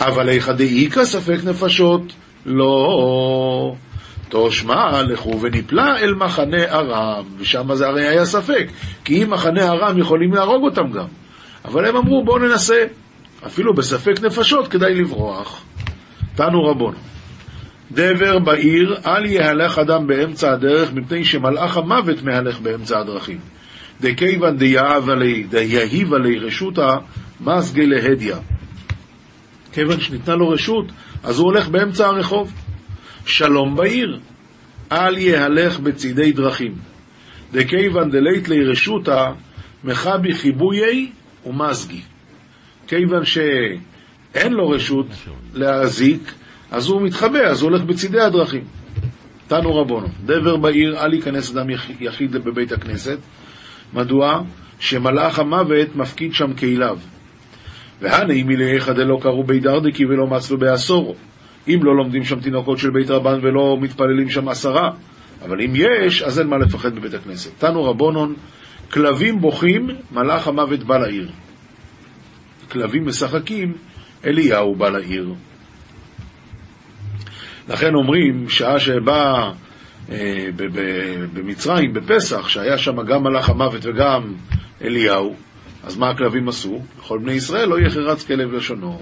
אבל היכא דאיכא ספק נפשות, לא. תושמע לכו ונפלא אל מחנה ארם, ושם זה הרי היה ספק, כי אם מחנה ארם יכולים להרוג אותם גם. אבל הם אמרו בואו ננסה, אפילו בספק נפשות כדאי לברוח. תנו רבון. דבר בעיר, אל יהלך אדם באמצע הדרך, מפני שמלאך המוות מהלך באמצע הדרכים. דכיוון דיהיב עלי רשותא מסגי להדיא. כיוון שניתנה לו רשות, אז הוא הולך באמצע הרחוב. שלום בעיר, אל יהלך בצידי דרכים. דכיוון דלית לי רשותא מחבי חיבויי ומזגי. כיוון שאין לו רשות להזיק, אז הוא מתחבא, אז הוא הולך בצידי הדרכים. תנו רבונו, דבר בעיר, אל ייכנס אדם יחיד בבית הכנסת. מדוע? שמלאך המוות מפקיד שם כליו. והנה אם מלאיך דלא קראו בי דרדקי ולא מצלו בעשור. אם לא לומדים שם תינוקות של בית רבן ולא מתפללים שם עשרה. אבל אם יש, אז אין מה לפחד בבית הכנסת. תנו רבונון, כלבים בוכים, מלאך המוות בא לעיר. כלבים משחקים, אליהו בא לעיר. לכן אומרים, שעה שבא אה, במצרים, בפסח, שהיה שם גם מלאך המוות וגם אליהו, אז מה הכלבים עשו? לכל בני ישראל לא יחרץ כלב לשונו.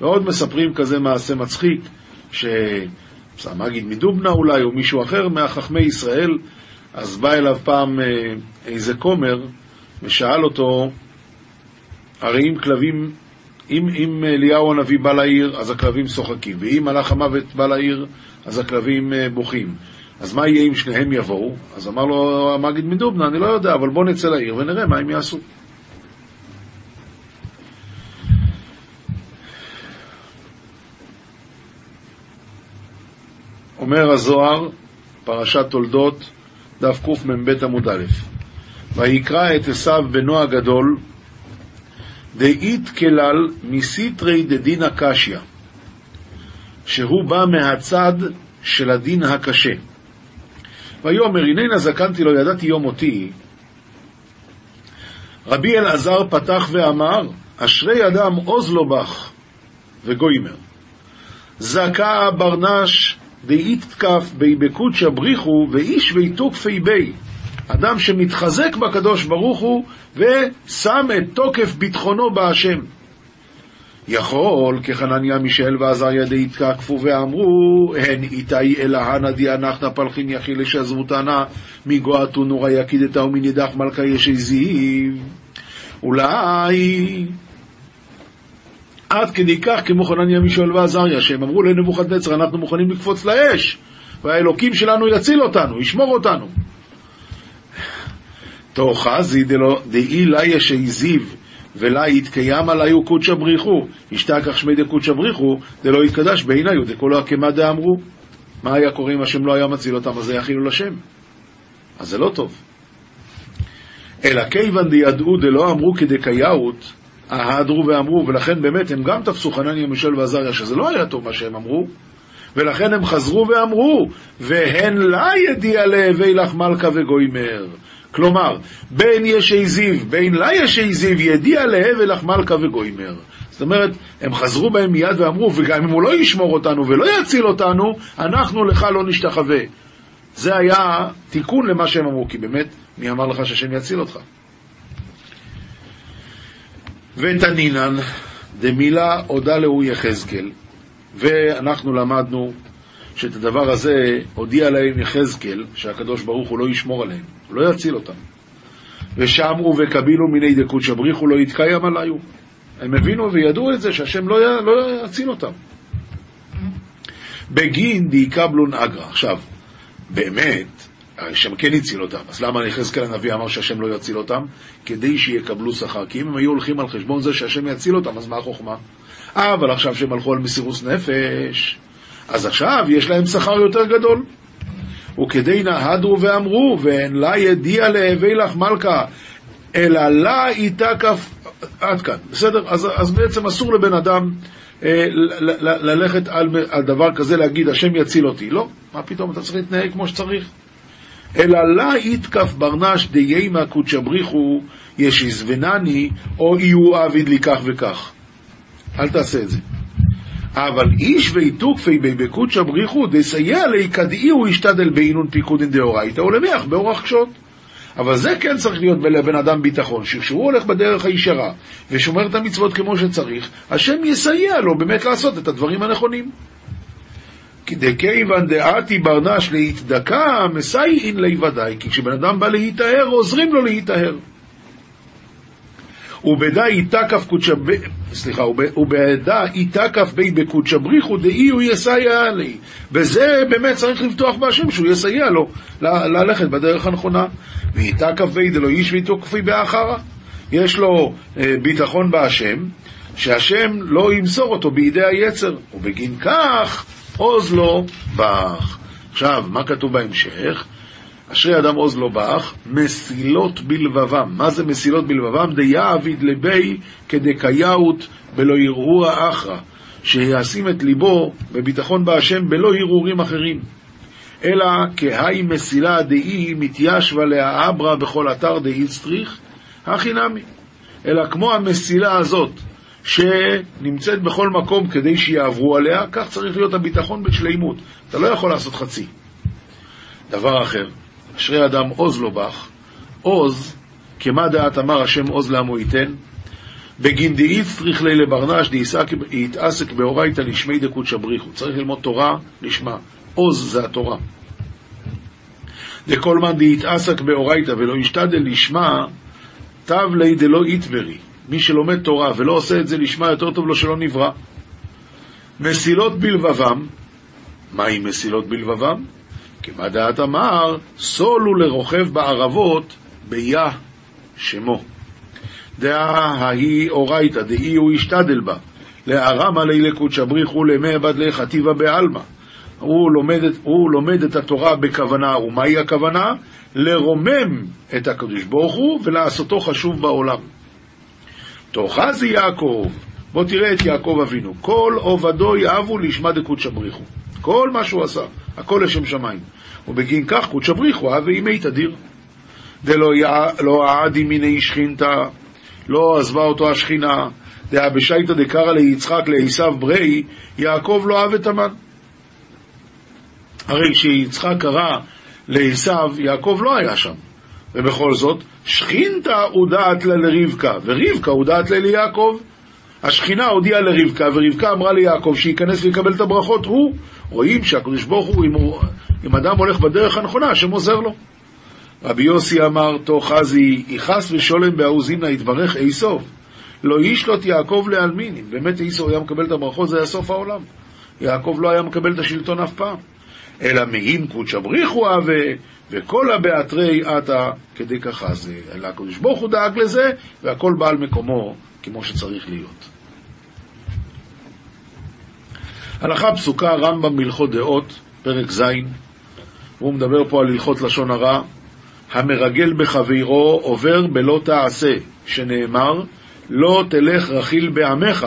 ועוד מספרים כזה מעשה מצחיק, שהמגיד מדובנה אולי, או מישהו אחר מהחכמי ישראל, אז בא אליו פעם אה, איזה כומר, ושאל אותו, הרי אם כלבים, אם, אם אליהו הנביא בא לעיר, אז הכלבים שוחקים, ואם מלאך המוות בא לעיר, אז הכלבים אה, בוכים. אז מה יהיה אם שניהם יבואו? אז אמר לו המגיד מדובנה, אני לא יודע, אבל בוא נצא לעיר ונראה מה הם יעשו. אומר הזוהר, פרשת תולדות, דף קמ"ב עמוד א', ויקרא את עשיו בנו הגדול, דאית כלל מסיתרי דדינא קשיא, שהוא בא מהצד של הדין הקשה. ויאמר, הננה זקנתי לא ידעתי יום מותי. רבי אלעזר פתח ואמר, אשרי אדם עוז לו בך וגוימר. זכה ברנש דאית תקף בי בקודשא בריחו ואיש ויתוקפי בי. אדם שמתחזק בקדוש ברוך הוא ושם את תוקף ביטחונו בהשם. יכול כחנניה מישאל ועזריה דהתקפו ואמרו הן איתי אלא הנא דיאנחתא פלחין יחי לשזבותנה מגועתו נורא יקידתה ומנידך מלכה ישי זיו אולי עד כדי כך כמו חנניה מישאל ועזריה שהם אמרו לנבוכדנצר אנחנו מוכנים לקפוץ לאש והאלוקים שלנו יציל אותנו, ישמור אותנו תאחזי דאי לה ישי זיו ולה יתקיים עליו קודשא בריחו, ישתכח שמי דקודשא בריחו, דלא יתקדש בעיניו, דכולו הקמא דאמרו. מה היה קורה אם השם לא היה מציל אותם, אז זה יחילו לשם. אז זה לא טוב. אלא כיוון דידעו דלא אמרו כדקייאות, אהדרו ואמרו, ולכן באמת הם גם תפסו חנניה, מישל ועזריה, שזה לא היה טוב מה שהם אמרו, ולכן הם חזרו ואמרו, והן לה ידיע להווי לך מלכה וגוימר. כלומר, בין ישי זיו, בין לה ישי זיו, ידיע להבל לך מלכה וגוימר. זאת אומרת, הם חזרו בהם מיד ואמרו, וגם אם הוא לא ישמור אותנו ולא יציל אותנו, אנחנו לך לא נשתחווה. זה היה תיקון למה שהם אמרו, כי באמת, מי אמר לך שהשם יציל אותך? ותנינן דמילה הודה להו יחזקאל, ואנחנו למדנו שאת הדבר הזה הודיע להם יחזקאל, שהקדוש ברוך הוא לא ישמור עליהם, הוא לא יציל אותם. ושמעו וקבילו מיני דקות שבריחו לא יתקיים עליו. הם הבינו וידעו את זה, שהשם לא, י... לא יציל אותם. בגין דיקבלון אגרא. עכשיו, באמת, השם כן הציל אותם, אז למה יחזקאל הנביא אמר שהשם לא יציל אותם? כדי שיקבלו שכר. כי אם הם היו הולכים על חשבון זה שהשם יציל אותם, אז מה החוכמה? אבל עכשיו שהם הלכו על מסירוס נפש, אז עכשיו יש להם שכר יותר גדול. וכדי נהדרו ואמרו, ואין לה ידיע להווי לך מלכה, אלא לה איתה כף... עד כאן, בסדר? אז, אז בעצם אסור לבן אדם אה, ל, ל, ללכת על, על דבר כזה, להגיד, השם יציל אותי. לא, מה פתאום, אתה צריך להתנהג כמו שצריך. אלא לה יתקף ברנש דיימה קודשא בריחו ישיזבנני, או יהיו עביד לי כך וכך. אל תעשה את זה. אבל איש ואיתוקפי בקודשא בריחו דסייע לי כדאיהו ישתדל באינון פיקודין דאורייתא ולמיח באורח קשות. אבל זה כן צריך להיות לבן אדם ביטחון, שכשהוא הולך בדרך הישרה ושומר את המצוות כמו שצריך, השם יסייע לו באמת לעשות את הדברים הנכונים. דכיוון דעתי ברנש להתדקה, מסייעין לי ודאי, כי כשבן אדם בא להיטהר, עוזרים לו להיטהר. ובדה איתקף קודשב... סליחה, ובדה איתקף בי בקודשבריחו דאי הוא יסייע לי. בזה באמת צריך לבטוח בהשם שהוא יסייע לו ללכת בדרך הנכונה. ואיתקף בי דלא איש ויתוקפי באחרה. יש לו אה, ביטחון בהשם, שהשם לא ימסור אותו בידי היצר, ובגין כך עוז לו בך. עכשיו, מה כתוב בהמשך? אשרי אדם עוז לו בך, מסילות בלבבם. מה זה מסילות בלבבם? דיעביד לבי כדקייאות בלא הרהור אחרא, שישים את ליבו בביטחון בהשם בלא הרהורים אחרים. אלא כהי מסילה דאי מתיישבה להאברה בכל אתר דאי סטריך, הכי נמי. אלא כמו המסילה הזאת, שנמצאת בכל מקום כדי שיעברו עליה, כך צריך להיות הביטחון בשלימות. אתה לא יכול לעשות חצי. דבר אחר, אשרי אדם עוז לא בך, עוז, כמה דעת אמר השם עוז לעמו ייתן, בגין דאית צריך לי לברנש דהתעסק באורייתא לשמי דקות שבריחו. צריך ללמוד תורה לשמה. עוז זה התורה. דכל מאן דהתעסק באורייתא ולא ישתדל לשמה, תב לי דלא יתברי. מי שלומד תורה ולא עושה את זה לשמה, יותר טוב לו שלא נברא. מסילות בלבבם, מהי מסילות בלבבם? כמה דעת אמר, סולו לרוכב בערבות ביה שמו. דעה ההיא אורייתא, דאי הוא ישתדל בה, לקודשא בריחו למי בדלי חטיבה בעלמא. הוא הוא לומד את התורה בכוונה, ומהי הכוונה? לרומם את הקדוש ברוך הוא ולעשותו חשוב בעולם. תאחזי יעקב, בוא תראה את יעקב אבינו, כל עובדו יאהבו לשמה דקודשא בריחו. כל מה שהוא עשה, הכל לשם שמיים. ובגין כך קודשא בריחו אהב ואימי תדיר. דלא לא עדי מיני שכינתא, לא עזבה אותו השכינה, דאה בשייתא דקרא ליצחק לעשו ברי, יעקב לא אהב את המן. הרי כשיצחק קרא לעשו, יעקב לא היה שם. ובכל זאת, שכינתא הודעת לה לרבקה, ורבקה הודעת לה ליעקב. השכינה הודיעה לרבקה, ורבקה אמרה ליעקב שייכנס ויקבל את הברכות הוא. רואים שהקדוש ברוך הוא, אם, אדם הולך בדרך הנכונה, השם עוזר לו. רבי יוסי אמר, תוך חזי, יכעס ושולם באעוזימנה יתברך איסוף. לא ישלוט יעקב לעלמין. אם באמת איסוף היה מקבל את הברכות, זה היה סוף העולם. יעקב לא היה מקבל את השלטון אף פעם. אלא מעין קודשא בריחו אהבה, וכל הבאתרי עתה כדי ככה זה. אלא הקדוש ברוך הוא דאג לזה, והכל בא על מקומו כמו שצריך להיות. הלכה פסוקה, רמב"ם בהלכות דעות, פרק ז', הוא מדבר פה על הלכות לשון הרע. המרגל בחבירו עובר בלא תעשה, שנאמר, לא תלך רכיל בעמך,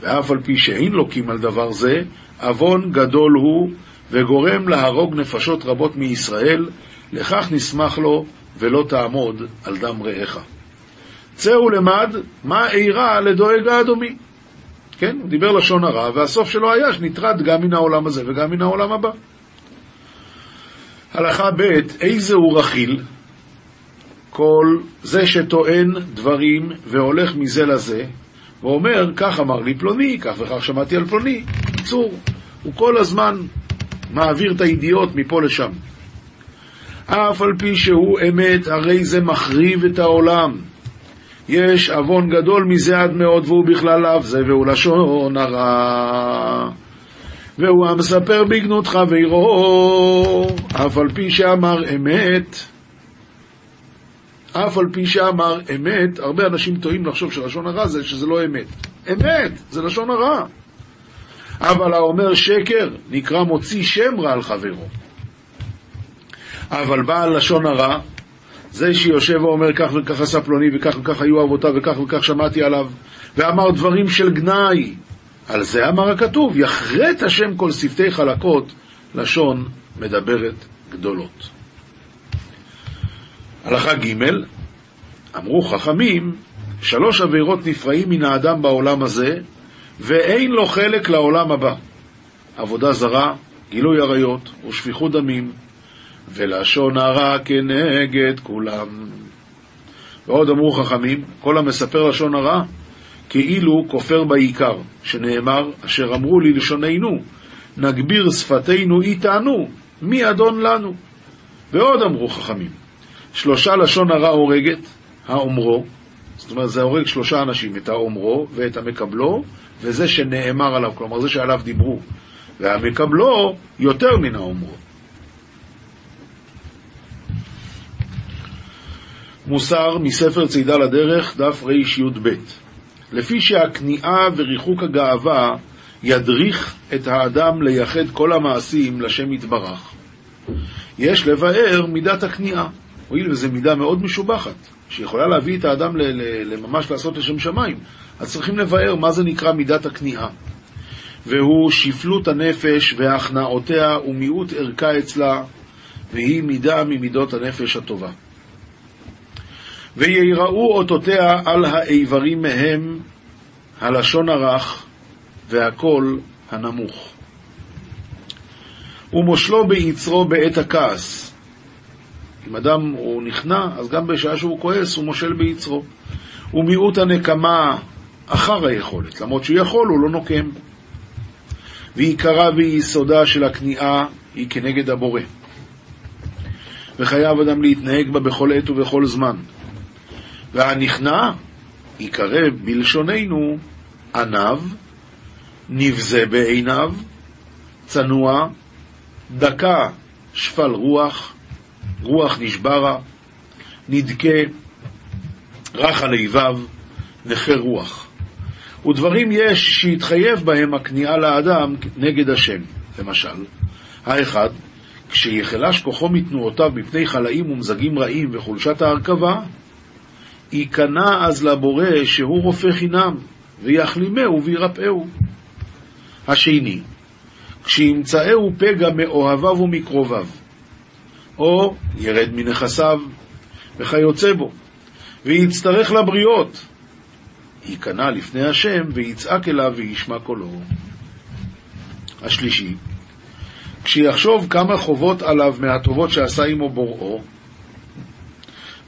ואף על פי שאין לוקים על דבר זה, עוון גדול הוא, וגורם להרוג נפשות רבות מישראל, לכך נשמח לו, ולא תעמוד על דם רעך. צא ולמד מה אירע לדואג האדומי. כן, הוא דיבר לשון הרע, והסוף שלו היה שנטרד גם מן העולם הזה וגם מן העולם הבא. הלכה ב' איזה הוא רכיל? כל זה שטוען דברים והולך מזה לזה, ואומר, כך אמר לי פלוני, כך וכך שמעתי על פלוני. בקיצור, הוא כל הזמן מעביר את הידיעות מפה לשם. אף על פי שהוא אמת, הרי זה מחריב את העולם. יש עוון גדול מזה עד מאוד, והוא בכלל לאו זה, והוא לשון הרע. והוא המספר בגנות חברו, אף על פי שאמר אמת. אף על פי שאמר אמת, הרבה אנשים טועים לחשוב שלשון הרע זה שזה לא אמת. אמת, זה לשון הרע. אבל האומר שקר נקרא מוציא שם רע על חברו. אבל בעל לשון הרע, זה שיושב ואומר כך וכך עשה פלוני וכך וכך היו אבותיו וכך וכך שמעתי עליו, ואמר דברים של גנאי. על זה אמר הכתוב, יחרט השם כל שפתי חלקות, לשון מדברת גדולות. הלכה ג' אמרו חכמים, שלוש עבירות נפרעים מן האדם בעולם הזה, ואין לו חלק לעולם הבא. עבודה זרה, גילוי עריות ושפיכות דמים, ולשון הרע כנגד כולם. ועוד אמרו חכמים, כל המספר לשון הרע, כאילו כופר בעיקר, שנאמר, אשר אמרו לי לשוננו, נגביר שפתנו איתנו, מי אדון לנו? ועוד אמרו חכמים, שלושה לשון הרע הורגת, האומרו, זאת אומרת, זה הורג שלושה אנשים, את האומרו ואת המקבלו, וזה שנאמר עליו, כלומר זה שעליו דיברו. והמקבלו יותר מן האומרו. מוסר מספר צידה לדרך, דף רי"ב. לפי שהכניעה וריחוק הגאווה ידריך את האדם לייחד כל המעשים לשם יתברך. יש לבאר מידת הכניעה, הואיל וזו מידה מאוד משובחת, שיכולה להביא את האדם לממש לעשות לשם שמיים, אז צריכים לבאר מה זה נקרא מידת הכניעה. והוא שפלות הנפש והכנעותיה ומיעוט ערכה אצלה, והיא מידה ממידות הנפש הטובה. ויראו אותותיה על האיברים מהם, הלשון הרך והקול הנמוך. ומושלו ביצרו בעת הכעס. אם אדם הוא נכנע, אז גם בשעה שהוא כועס הוא מושל ביצרו. ומיעוט הנקמה אחר היכולת, למרות שהוא יכול, הוא לא נוקם. ועיקרה ויסודה של הכניעה היא כנגד הבורא. וחייב אדם להתנהג בה בכל עת ובכל זמן. והנכנע ייקרא בלשוננו עניו, נבזה בעיניו, צנוע, דקה שפל רוח, רוח נשברה, נדכה, רך על איביו, נכה רוח. ודברים יש שהתחייב בהם הכניעה לאדם נגד השם. למשל, האחד, כשיחלש כוחו מתנועותיו מפני חלאים ומזגים רעים וחולשת ההרכבה, ייכנע אז לבורא שהוא רופא חינם, ויחלימהו וירפאהו. השני, כשימצאהו פגע מאוהביו ומקרוביו, או ירד מנכסיו וכיוצא בו, ויצטרך לבריות, ייכנע לפני השם ויצעק אליו וישמע קולו. השלישי, כשיחשוב כמה חובות עליו מהטובות שעשה עמו בוראו,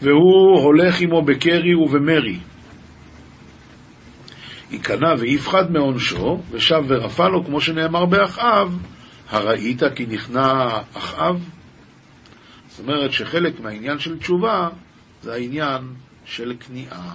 והוא הולך עמו בקרי ובמרי. ייכנע ויפחד מעונשו, ושב ורפא לו, כמו שנאמר באחאב, הראית כי נכנע אחאב? זאת אומרת שחלק מהעניין של תשובה זה העניין של כניעה.